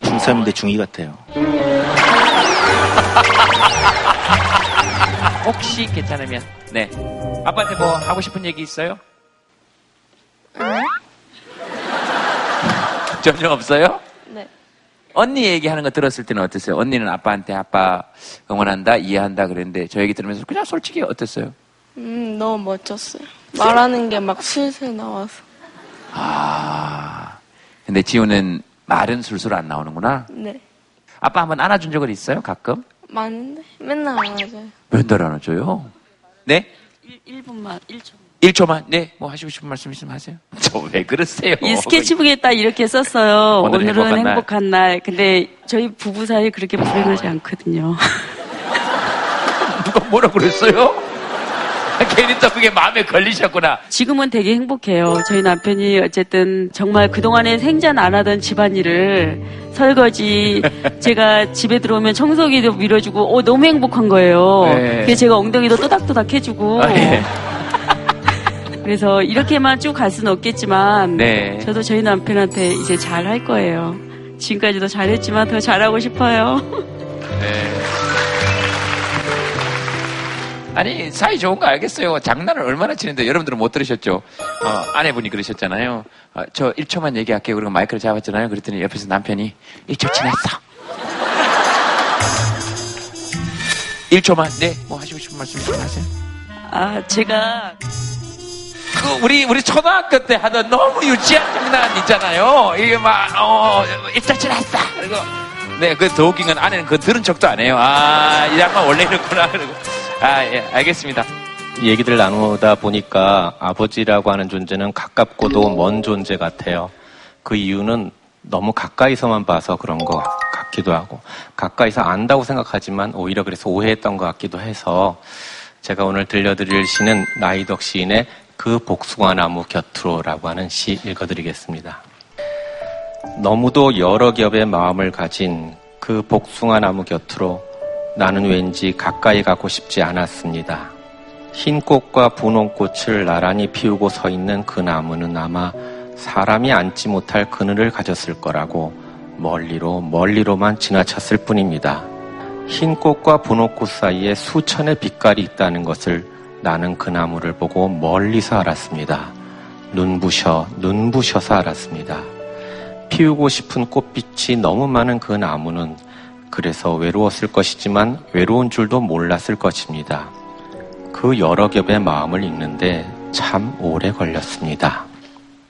중3인데 중2 같아요. 혹시 괜찮으면, 네. 아빠한테 뭐 하고 싶은 얘기 있어요? 전혀 없어요? 네. 언니 얘기하는 거 들었을 때는 어땠어요? 언니는 아빠한테 아빠 응원한다, 이해한다 그랬는데 저 얘기 들으면서 그냥 솔직히 어땠어요? 음, 너무 멋졌어요. 말하는 게막 슬슬 나와서. 아, 근데 지우는 말은 술술 안 나오는구나. 네. 아빠 한번 안아준 적은 있어요? 가끔? 많은데? 맨날 안 하죠. 몇달 안아줘요? 네? 1, 분만 1초. 1초만? 네, 뭐 하시고 싶은 말씀 있으면 하세요. 저 왜 그러세요? 이 스케치북에 딱 이렇게 썼어요. 오늘은 오늘은, 행복한 행복한, 날. 날. 근데 저희 부부 사이 그렇게 불행하지 않거든요. 누가 뭐라 그랬어요? 괜히 또 그게 마음에 걸리셨구나. 지금은 되게 행복해요. 저희 남편이 어쨌든 정말 그동안에 생전 안 하던 집안일을 설거지, 제가 집에 들어오면 청소기도 밀어주고, 어, 너무 행복한 거예요. 네. 그래서 제가 엉덩이도 또닥또닥 해주고. 아, 예. 그래서 이렇게만 쭉 갈 수는 없겠지만, 네. 저도 저희 남편한테 이제 잘 할 거예요. 지금까지도 잘했지만 더 잘하고 싶어요. 네. 아니 사이 좋은 거 알겠어요. 장난을 얼마나 치는데 여러분들은 못 들으셨죠? 어, 아내분이 그러셨잖아요. 어, 저 1초만 얘기할게요. 그리고 마이크를 잡았잖아요. 그랬더니 옆에서 남편이 1초 지났어. 1초만 네 뭐 하시고 싶은 말씀 있으면 하세요. 아, 제가 그 우리 우리 초등학교 때 하던 너무 유치한 장난 있잖아요. 이게 막 어 일자 지났어. 그리고 네 그 더 웃긴 건 아내는 그 들은 척도 안 해요. 아 이 양반 원래 이렇구나. 그리고 아 예 알겠습니다. 얘기들 나누다 보니까 아버지라고 하는 존재는 가깝고도 먼 존재 같아요. 그 이유는 너무 가까이서만 봐서 그런 것 같기도 하고, 가까이서 안다고 생각하지만 오히려 그래서 오해했던 것 같기도 해서, 제가 오늘 들려드릴 시는 나이덕 시인의 그 복숭아 나무 곁으로라고 하는 시 읽어드리겠습니다. 너무도 여러 겹의 마음을 가진 그 복숭아 나무 곁으로 나는 왠지 가까이 가고 싶지 않았습니다. 흰 꽃과 분홍 꽃을 나란히 피우고 서 있는 그 나무는 아마 사람이 앉지 못할 그늘을 가졌을 거라고 멀리로 멀리로만 지나쳤을 뿐입니다. 흰 꽃과 분홍 꽃 사이에 수천의 빛깔이 있다는 것을 나는 그 나무를 보고 멀리서 알았습니다. 눈부셔, 눈부셔서 알았습니다. 피우고 싶은 꽃빛이 너무 많은 그 나무는 그래서 외로웠을 것이지만 외로운 줄도 몰랐을 것입니다. 그 여러 겹의 마음을 읽는데 참 오래 걸렸습니다.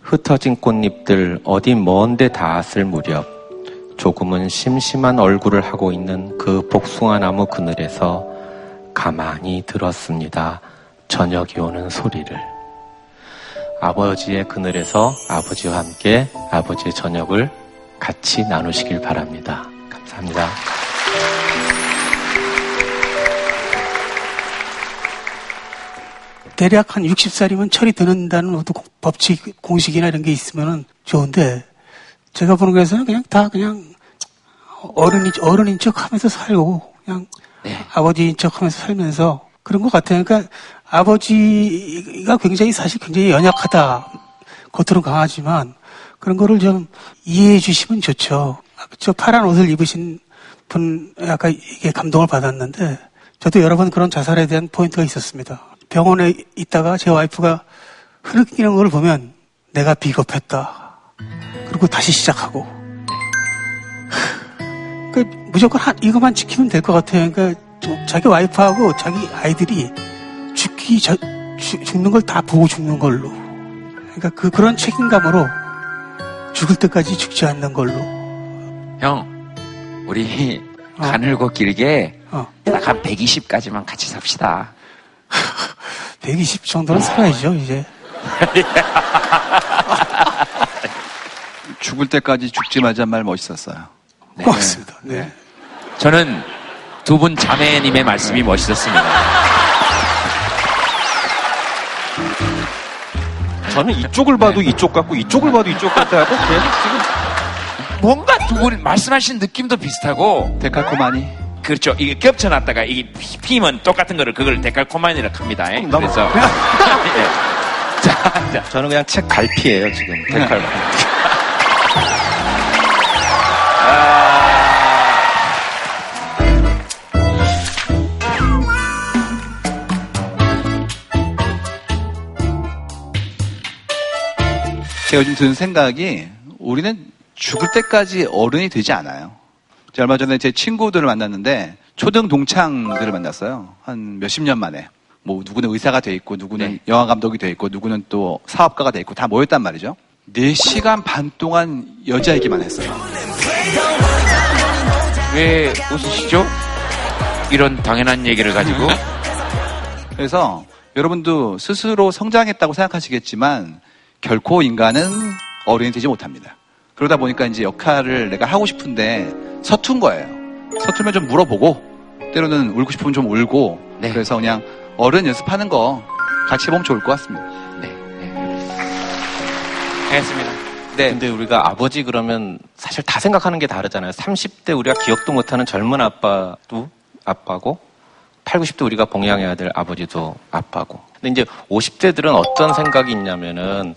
흩어진 꽃잎들 어디 먼데 닿았을 무렵 조금은 심심한 얼굴을 하고 있는 그 복숭아 나무 그늘에서 가만히 들었습니다. 저녁이 오는 소리를. 아버지의 그늘에서 아버지와 함께 아버지의 저녁을 같이 나누시길 바랍니다. 감사합니다. 대략 한 60살이면 철이 드는다는 어떤 공- 법칙, 공식이나 이런 게 있으면 좋은데, 제가 보는 거에서는 그냥 다 그냥 어른인, 어른인 척 하면서 살고, 그냥 아버지인 척 하면서 살면서 그런 것 같아요. 그러니까 아버지가 굉장히 사실 굉장히 연약하다. 겉으로는 강하지만 그런 거를 좀 이해해 주시면 좋죠. 저 파란 옷을 입으신 분, 아까 이게 감동을 받았는데, 저도 여러 번 그런 자살에 대한 포인트가 있었습니다. 병원에 있다가 제 와이프가 흐느끼는 걸 보면 내가 비겁했다. 그리고 다시 시작하고. 그 무조건 한, 이것만 지키면 될 것 같아요. 그러니까 좀 자기 와이프하고 자기 아이들이 죽기 저, 죽- 죽는 걸 다 보고 죽는 걸로. 그러니까 그 그런 책임감으로 죽을 때까지 죽지 않는 걸로. 형, 우리 가늘고 길게 어. 딱한 120까지만 같이 삽시다. 120 정도는 살아야죠, 이제. 죽을 때까지 죽지 말자는 말 멋있었어요. 고맙습니다. 네. 저는 두 분 자매님의 말씀이 멋있었습니다. 저는 이쪽을 봐도 이쪽 같고 이쪽을 봐도 이쪽 같다고 계속 지금 뭔가 두 분 말씀하신 느낌도 비슷하고 데칼코마니 그렇죠. 이게 겹쳐놨다가 이게 피- 피면 똑같은 거를 그걸 데칼코마니라고 합니다. 예. 너무- 그래서 예. 자, 자. 저는 그냥 책 갈피예요 지금 데칼 제가 요즘 드는 생각이 우리는 죽을 때까지 어른이 되지 않아요. 제가 얼마 전에 제 친구들을 만났는데 초등 동창들을 만났어요. 한 몇십 년 만에. 뭐 누구는 의사가 돼 있고 누구는 영화 감독이 돼 있고 누구는 또 사업가가 돼 있고 다 모였단 말이죠. 4시간 반 동안 여자 얘기만 했어요. 왜 웃으시죠? 이런 당연한 얘기를 가지고 그래서 여러분도 스스로 성장했다고 생각하시겠지만 결코 인간은 어른이 되지 못합니다. 그러다 보니까 이제 역할을 내가 하고 싶은데 서툰 거예요. 서툴면 좀 물어보고 때로는 울고 싶으면 좀 울고 그래서 그냥 어른 연습하는 거 같이 해보면 좋을 것 같습니다. 알겠습니다. 네. 근데 우리가 아버지 그러면 사실 다 생각하는 게 다르잖아요. 30대 우리가 기억도 못하는 젊은 아빠도 아빠고 8, 90대 우리가 봉양해야 될 아버지도 아빠고. 근데 이제 50대들은 어떤 생각이 있냐면은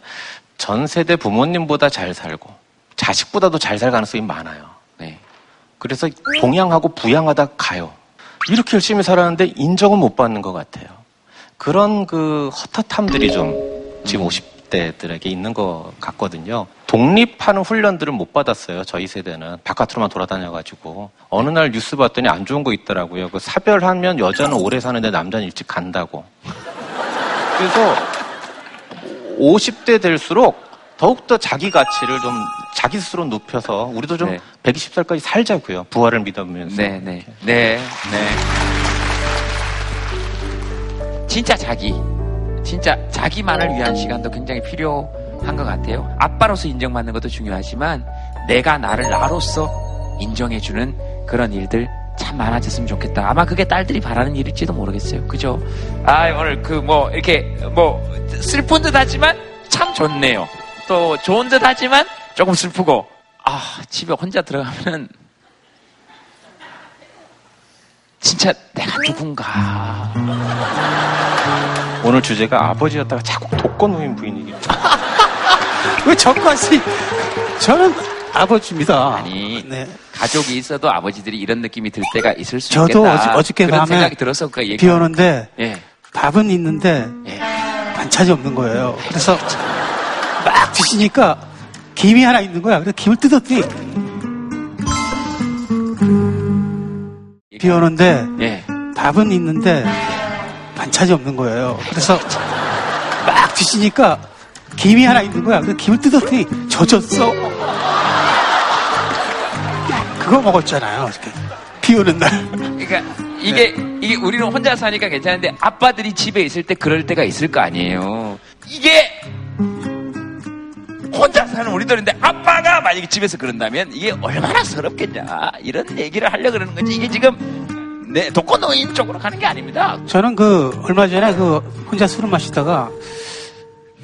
전 세대 부모님보다 잘 살고 자식보다도 잘 살 가능성이 많아요. 네. 그래서 봉양하고 부양하다 가요. 이렇게 열심히 살았는데 인정은 못 받는 것 같아요. 그런 그 헛헛함들이 좀 지금 50대들에게 있는 것 같거든요. 독립하는 훈련들을 못 받았어요. 저희 세대는 바깥으로만 돌아다녀가지고 어느 날 뉴스 봤더니 안 좋은 거 있더라고요. 그 사별하면 여자는 오래 사는데 남자는 일찍 간다고. 그래서 50대 될수록 더욱더 자기 가치를 좀 자기 스스로 높여서 우리도 좀 120살까지 살자고요. 부활을 믿으면서. 네, 네, 네, 네. 진짜 자기, 진짜 자기만을 위한 시간도 굉장히 필요한 것 같아요. 아빠로서 인정받는 것도 중요하지만 내가 나를 나로서 인정해주는 그런 일들 참 많아졌으면 좋겠다. 아마 그게 딸들이 바라는 일일지도 모르겠어요. 그죠? 아, 오늘 그 뭐 이렇게 뭐 슬픈 듯 하지만 참 좋네요. 또 좋은 듯 하지만 조금 슬프고 아, 집에 혼자 들어가면은 진짜 내가 누군가. 오늘 주제가 아버지였다가 자꾸 독거노인 부인이기. 왜 저까지? 저는 아버지입니다. 아니 네. 가족이 있어도 아버지들이 이런 느낌이 들 때가 있을 수 저도 있겠다. 어저, 어저께 그런 밤에 생각이 들어서 그 얘기. 비 오는데 예. 밥은 있는데 반찬이 없는 거예요. 그래서 막 드시니까 김이 하나 있는 거야. 그래서 김을 뜯었더니 비 오는데 예. 밥은 있는데 반찬이 없는 거예요. 그래서 막 드시니까 김이 하나 있는 거야. 그래서 김을 뜯었더니 젖었어. 그거 먹었잖아요. 비 오는 날. 그러니까 이게 이게 우리는 혼자 사니까 괜찮은데 아빠들이 집에 있을 때 그럴 때가 있을 거 아니에요. 이게 혼자 사는 우리들인데 아빠가 만약에 집에서 그런다면 이게 얼마나 서럽겠냐 이런 얘기를 하려 고 그러는 거지 이게 지금 내 독거노인 쪽으로 가는 게 아닙니다. 저는 그 얼마 전에 그 혼자 술을 마시다가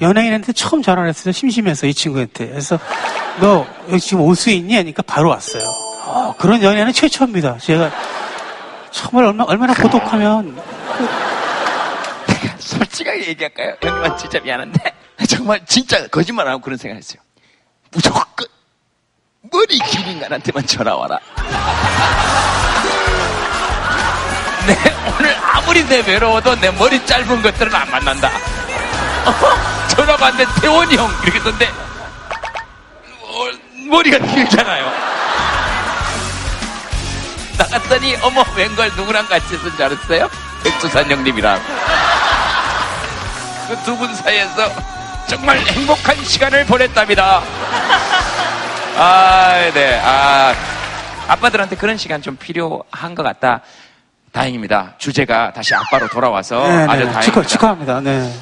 연예인한테 처음 전화를 했어요. 심심해서 이 친구한테. 그래서 너 여기 지금 올 수 있니? 하니까 바로 왔어요. 어, 그런 연예인은 최초입니다. 제가 정말 얼마, 얼마나 고독하면 솔직하게 얘기할까요? 형님은 진짜 미안한데 정말 진짜 거짓말 안 하고 그런 생각 했어요. 무조건 머리 긴 인간한테만 전화 와라. 내 오늘 아무리 내 외로워도 내 머리 짧은 것들은 안 만난다. 어? 전화 받는데 태원이 형 이렇게 던데 어, 머리가 길잖아요. 나갔더니 어머 웬걸 누구랑 같이 있은 줄 알았어요? 백두산 형님이랑 그 두 분 사이에서 정말 행복한 시간을 보냈답니다. 아, 네. 아, 아빠들한테 그런 시간 좀 필요한 것 같다. 다행입니다. 주제가 다시 아빠로 돌아와서 네, 아주 네. 다행입니다. 축하, 축하합니다. 네.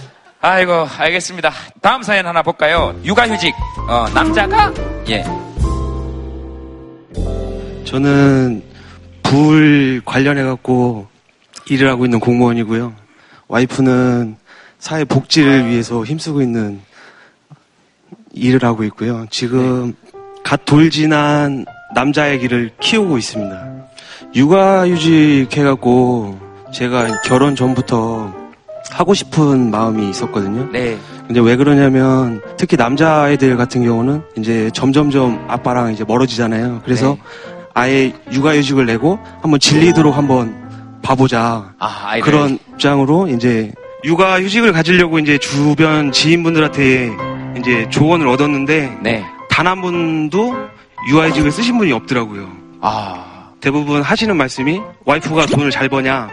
아이고, 알겠습니다. 다음 사연 하나 볼까요? 육아휴직. 어, 남자가? 예. 저는 불 관련해갖고 일을 하고 있는 공무원이고요. 와이프는 사회 복지를 위해서 힘쓰고 있는 일을 하고 있고요. 지금 갓 돌진한 남자애기를 키우고 있습니다. 육아휴직 해갖고 제가 결혼 전부터 하고 싶은 마음이 있었거든요. 네. 근데 왜 그러냐면 특히 남자애들 같은 경우는 이제 점점점 아빠랑 이제 멀어지잖아요. 그래서 아예 육아휴직을 내고 한번 질리도록 한번 봐보자. 아. 그런 입장으로 이제 육아휴직을 가지려고 이제 주변 지인분들한테 이제 조언을 얻었는데 네. 단한 분도 육아휴직을 쓰신 분이 없더라고요. 아. 대부분 하시는 말씀이 와이프가 돈을 잘 버냐.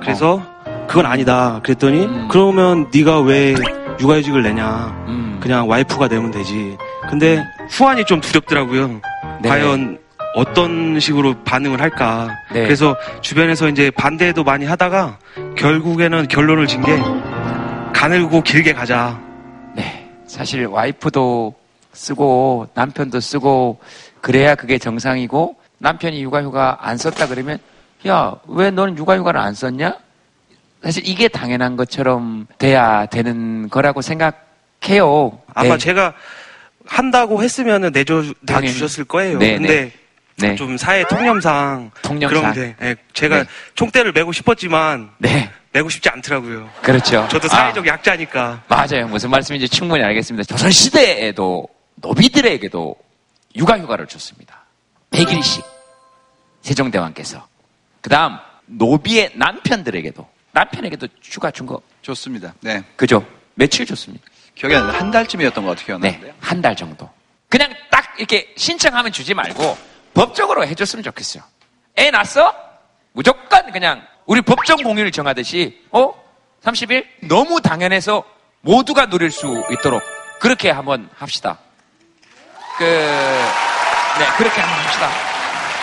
그래서 그건 아니다. 그랬더니 음. 그러면 네가 왜 육아휴직을 내냐. 음. 그냥 와이프가 내면 되지. 근데 후환이 좀 두렵더라고요. 네. 과연 어떤 식으로 반응을 할까. 네. 그래서 주변에서 이제 반대도 많이 하다가 결국에는 결론을 진 게 가늘고 길게 가자. 사실 와이프도 쓰고 남편도 쓰고 그래야 그게 정상이고 남편이 육아휴가 안 썼다 그러면 야 왜 너는 육아휴가를 안 썼냐? 사실 이게 당연한 것처럼 돼야 되는 거라고 생각해요. 아마 네. 제가 한다고 했으면은 내줘. 내주셨을 거예요. 네, 근데 네. 좀 사회 통념상 통념상. 그런데 예, 제가 네. 총대를 메고 싶었지만 네. 메고 싶지 않더라고요. 그렇죠. 저도 아. 사회적 약자니까. 맞아요. 무슨 말씀인지 충분히 알겠습니다. 조선 시대에도 노비들에게도 육아휴가를 줬습니다. 100일씩 세종대왕께서. 그 다음 노비의 남편들에게도 남편에게도 휴가 준 거 좋습니다. 네. 그죠? 며칠 줬습니다. 기억이 안 나요. 한 달쯤이었던 것 같아요. 네, 한 달 정도. 그냥 딱 이렇게 신청하면 주지 말고 법적으로 해줬으면 좋겠어요. 애 낳았어? 무조건 그냥 우리 법정 공휴일 정하듯이 어? 30일? 너무 당연해서 모두가 누릴 수 있도록 그렇게 한번 합시다. 그, 네, 그렇게 한번 합시다.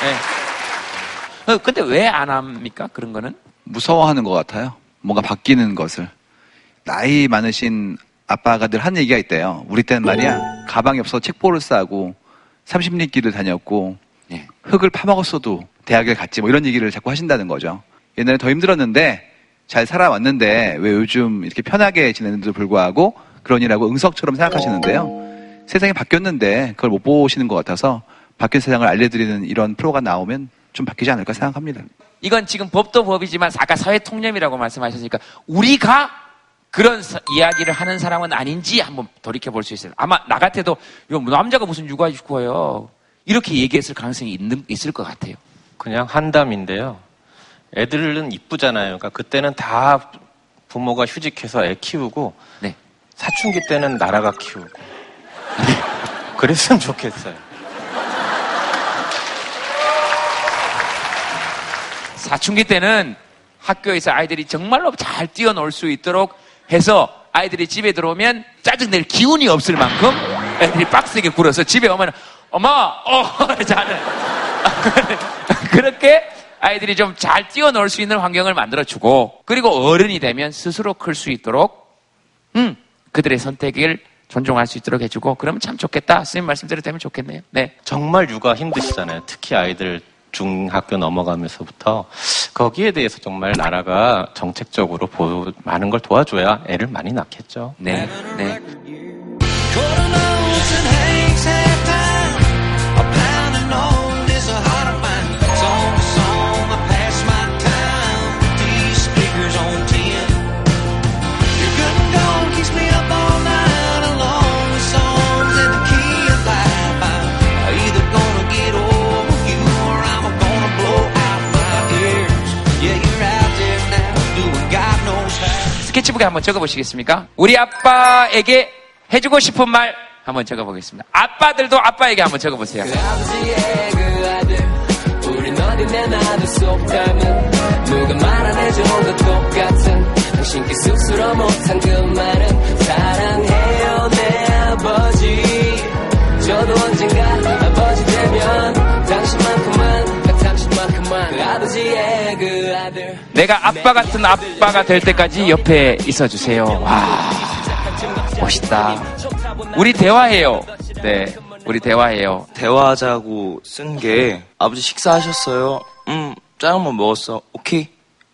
네. 어, 근데 왜 안 합니까? 그런 거는? 무서워하는 것 같아요. 뭔가 바뀌는 것을. 나이 많으신 아빠가 늘 한 얘기가 있대요. 우리 때는 말이야, 가방이 없어 책보를 싸고, 30리 길을 다녔고, 예. 흙을 파먹었어도 대학을 갔지, 뭐 이런 얘기를 자꾸 하신다는 거죠. 옛날에 더 힘들었는데, 잘 살아왔는데, 왜 요즘 이렇게 편하게 지내는데도 불구하고, 그러니라고 응석처럼 생각하시는데요. 세상이 바뀌었는데, 그걸 못 보시는 것 같아서, 바뀐 세상을 알려드리는 이런 프로가 나오면 좀 바뀌지 않을까 생각합니다. 이건 지금 법도 법이지만 아까 사회 통념이라고 말씀하셨으니까 우리가 그런 사- 이야기를 하는 사람은 아닌지 한번 돌이켜 볼 수 있어요. 아마 나 같아도 이거 남자가 무슨 육아휴직어예요. 이렇게 얘기했을 가능성이 있는, 있을 것 같아요. 그냥 한담인데요. 애들은 이쁘잖아요. 그러니까 그때는 다 부모가 휴직해서 애 키우고 네. 사춘기 때는 나라가 키우고 그랬으면 좋겠어요. 사춘기 때는 학교에서 아이들이 정말로 잘 뛰어놀 수 있도록 해서 아이들이 집에 들어오면 짜증낼 기운이 없을 만큼 애들이 빡세게 굴어서 집에 오면 엄마 어 자는 그렇게 아이들이 좀 잘 뛰어놀 수 있는 환경을 만들어주고 그리고 어른이 되면 스스로 클 수 있도록 음 그들의 선택을 존중할 수 있도록 해주고 그러면 참 좋겠다 선생님 말씀대로 되면 좋겠네요 네 정말 육아 힘드시잖아요. 특히 아이들 중학교 넘어가면서부터 거기에 대해서 정말 나라가 정책적으로 보- 많은 걸 도와줘야 애를 많이 낳겠죠. 네, 네. 스케치북에 한번 적어보시겠습니까? 우리 아빠에게 해주고 싶은 말 한번 적어보겠습니다. 아빠들도 아빠에게 한번 적어보세요. 아버지의 그 아들 우린 어디 내놔도 속 닮은 누가 말 안 해줘도 똑같은 당신께 쑥스러 못한 그 말은 사랑해요 내 아버지 저도 언젠가 아버지 되면 당신만큼만 내가 아빠 같은 아빠가 될 때까지 옆에 있어 주세요. 와, 멋있다. 우리 대화해요. 네, 우리 대화해요. 대화하자고 쓴 게 아버지 식사하셨어요? 음 짜장면 먹었어. 오케이.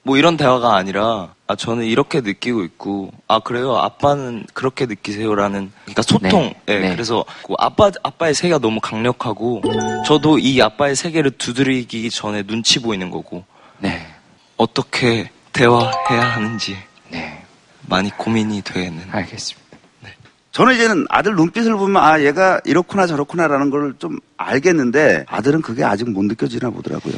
뭐 이런 대화가 아니라 아 저는 이렇게 느끼고 있고 아 그래요 아빠는 그렇게 느끼세요라는 그러니까 소통. 네, 예, 네. 그래서 그 아빠 아빠의 세계가 너무 강력하고 저도 이 아빠의 세계를 두드리기 전에 눈치 보이는 거고 네. 어떻게 대화해야 하는지 네. 많이 고민이 되는. 알겠습니다. 저는 이제는 아들 눈빛을 보면 아 얘가 이렇구나 저렇구나라는 걸 좀 알겠는데 아들은 그게 아직 못 느껴지나 보더라고요.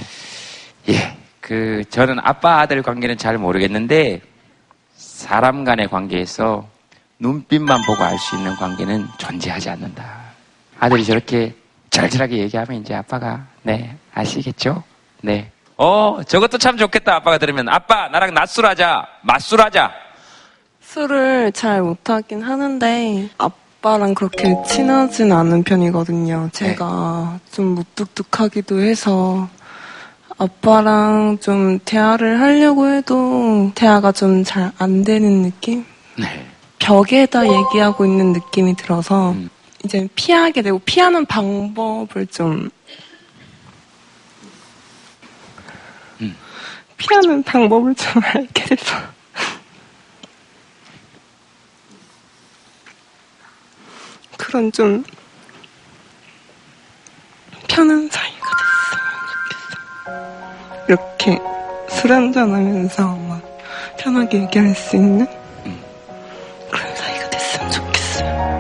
예, 그 저는 아빠 아들 관계는 잘 모르겠는데 사람 간의 관계에서 눈빛만 보고 알 수 있는 관계는 존재하지 않는다. 아들이 저렇게 절절하게 얘기하면 이제 아빠가 네 아시겠죠? 네. 어 저것도 참 좋겠다 아빠가 들으면 아빠 나랑 낮술하자 맞술하자 술을 잘 못하긴 하는데 아빠랑 그렇게 친하진 않은 편이거든요. 제가 좀 무뚝뚝하기도 해서 아빠랑 좀 대화를 하려고 해도 대화가 좀 잘 안 되는 느낌? 네. 벽에다 얘기하고 있는 느낌이 들어서 이제 피하게 되고 피하는 방법을 좀 피하는 방법을 좀 알게 돼서 그런 좀 편한 사이가 좋겠어. 이렇게 술 한잔 하면서 막 편하게 얘기할 수 있는 그런 사이가 됐으면 좋겠어요.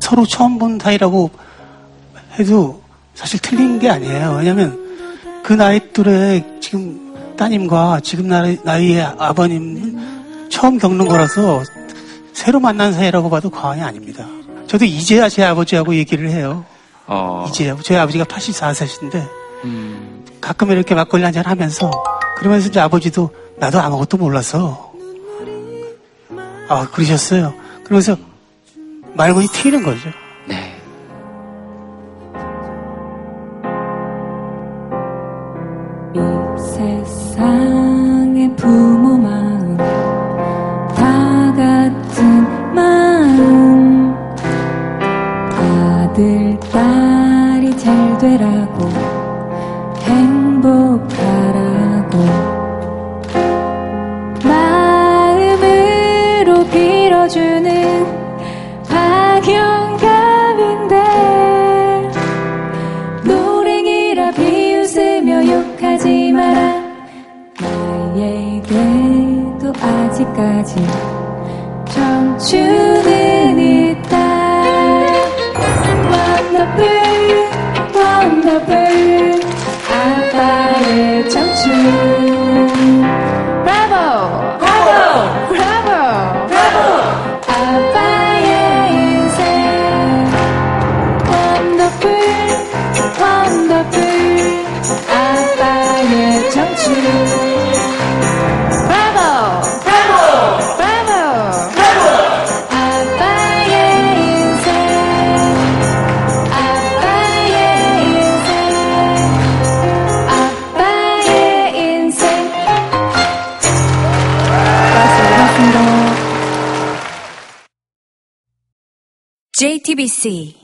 서로 처음 본 사이라고 해도 사실 틀린 게 아니에요. 왜냐면 그 나이 또래 지금 따님과 지금 나이, 나이의 아버님은 처음 겪는 거라서 새로 만난 사이라고 봐도 과언이 아닙니다. 저도 이제야 제 아버지하고 얘기를 해요. 어. 이제야. 저희 아버지가 84세신데 음. 가끔 이렇게 막걸리 한잔 하면서 그러면서 이제 아버지도 나도 아무것도 몰랐어. 아, 그러셨어요. 그러면서 말문이 트이는 거죠. 네. 아직까지. 청춘은 JTBC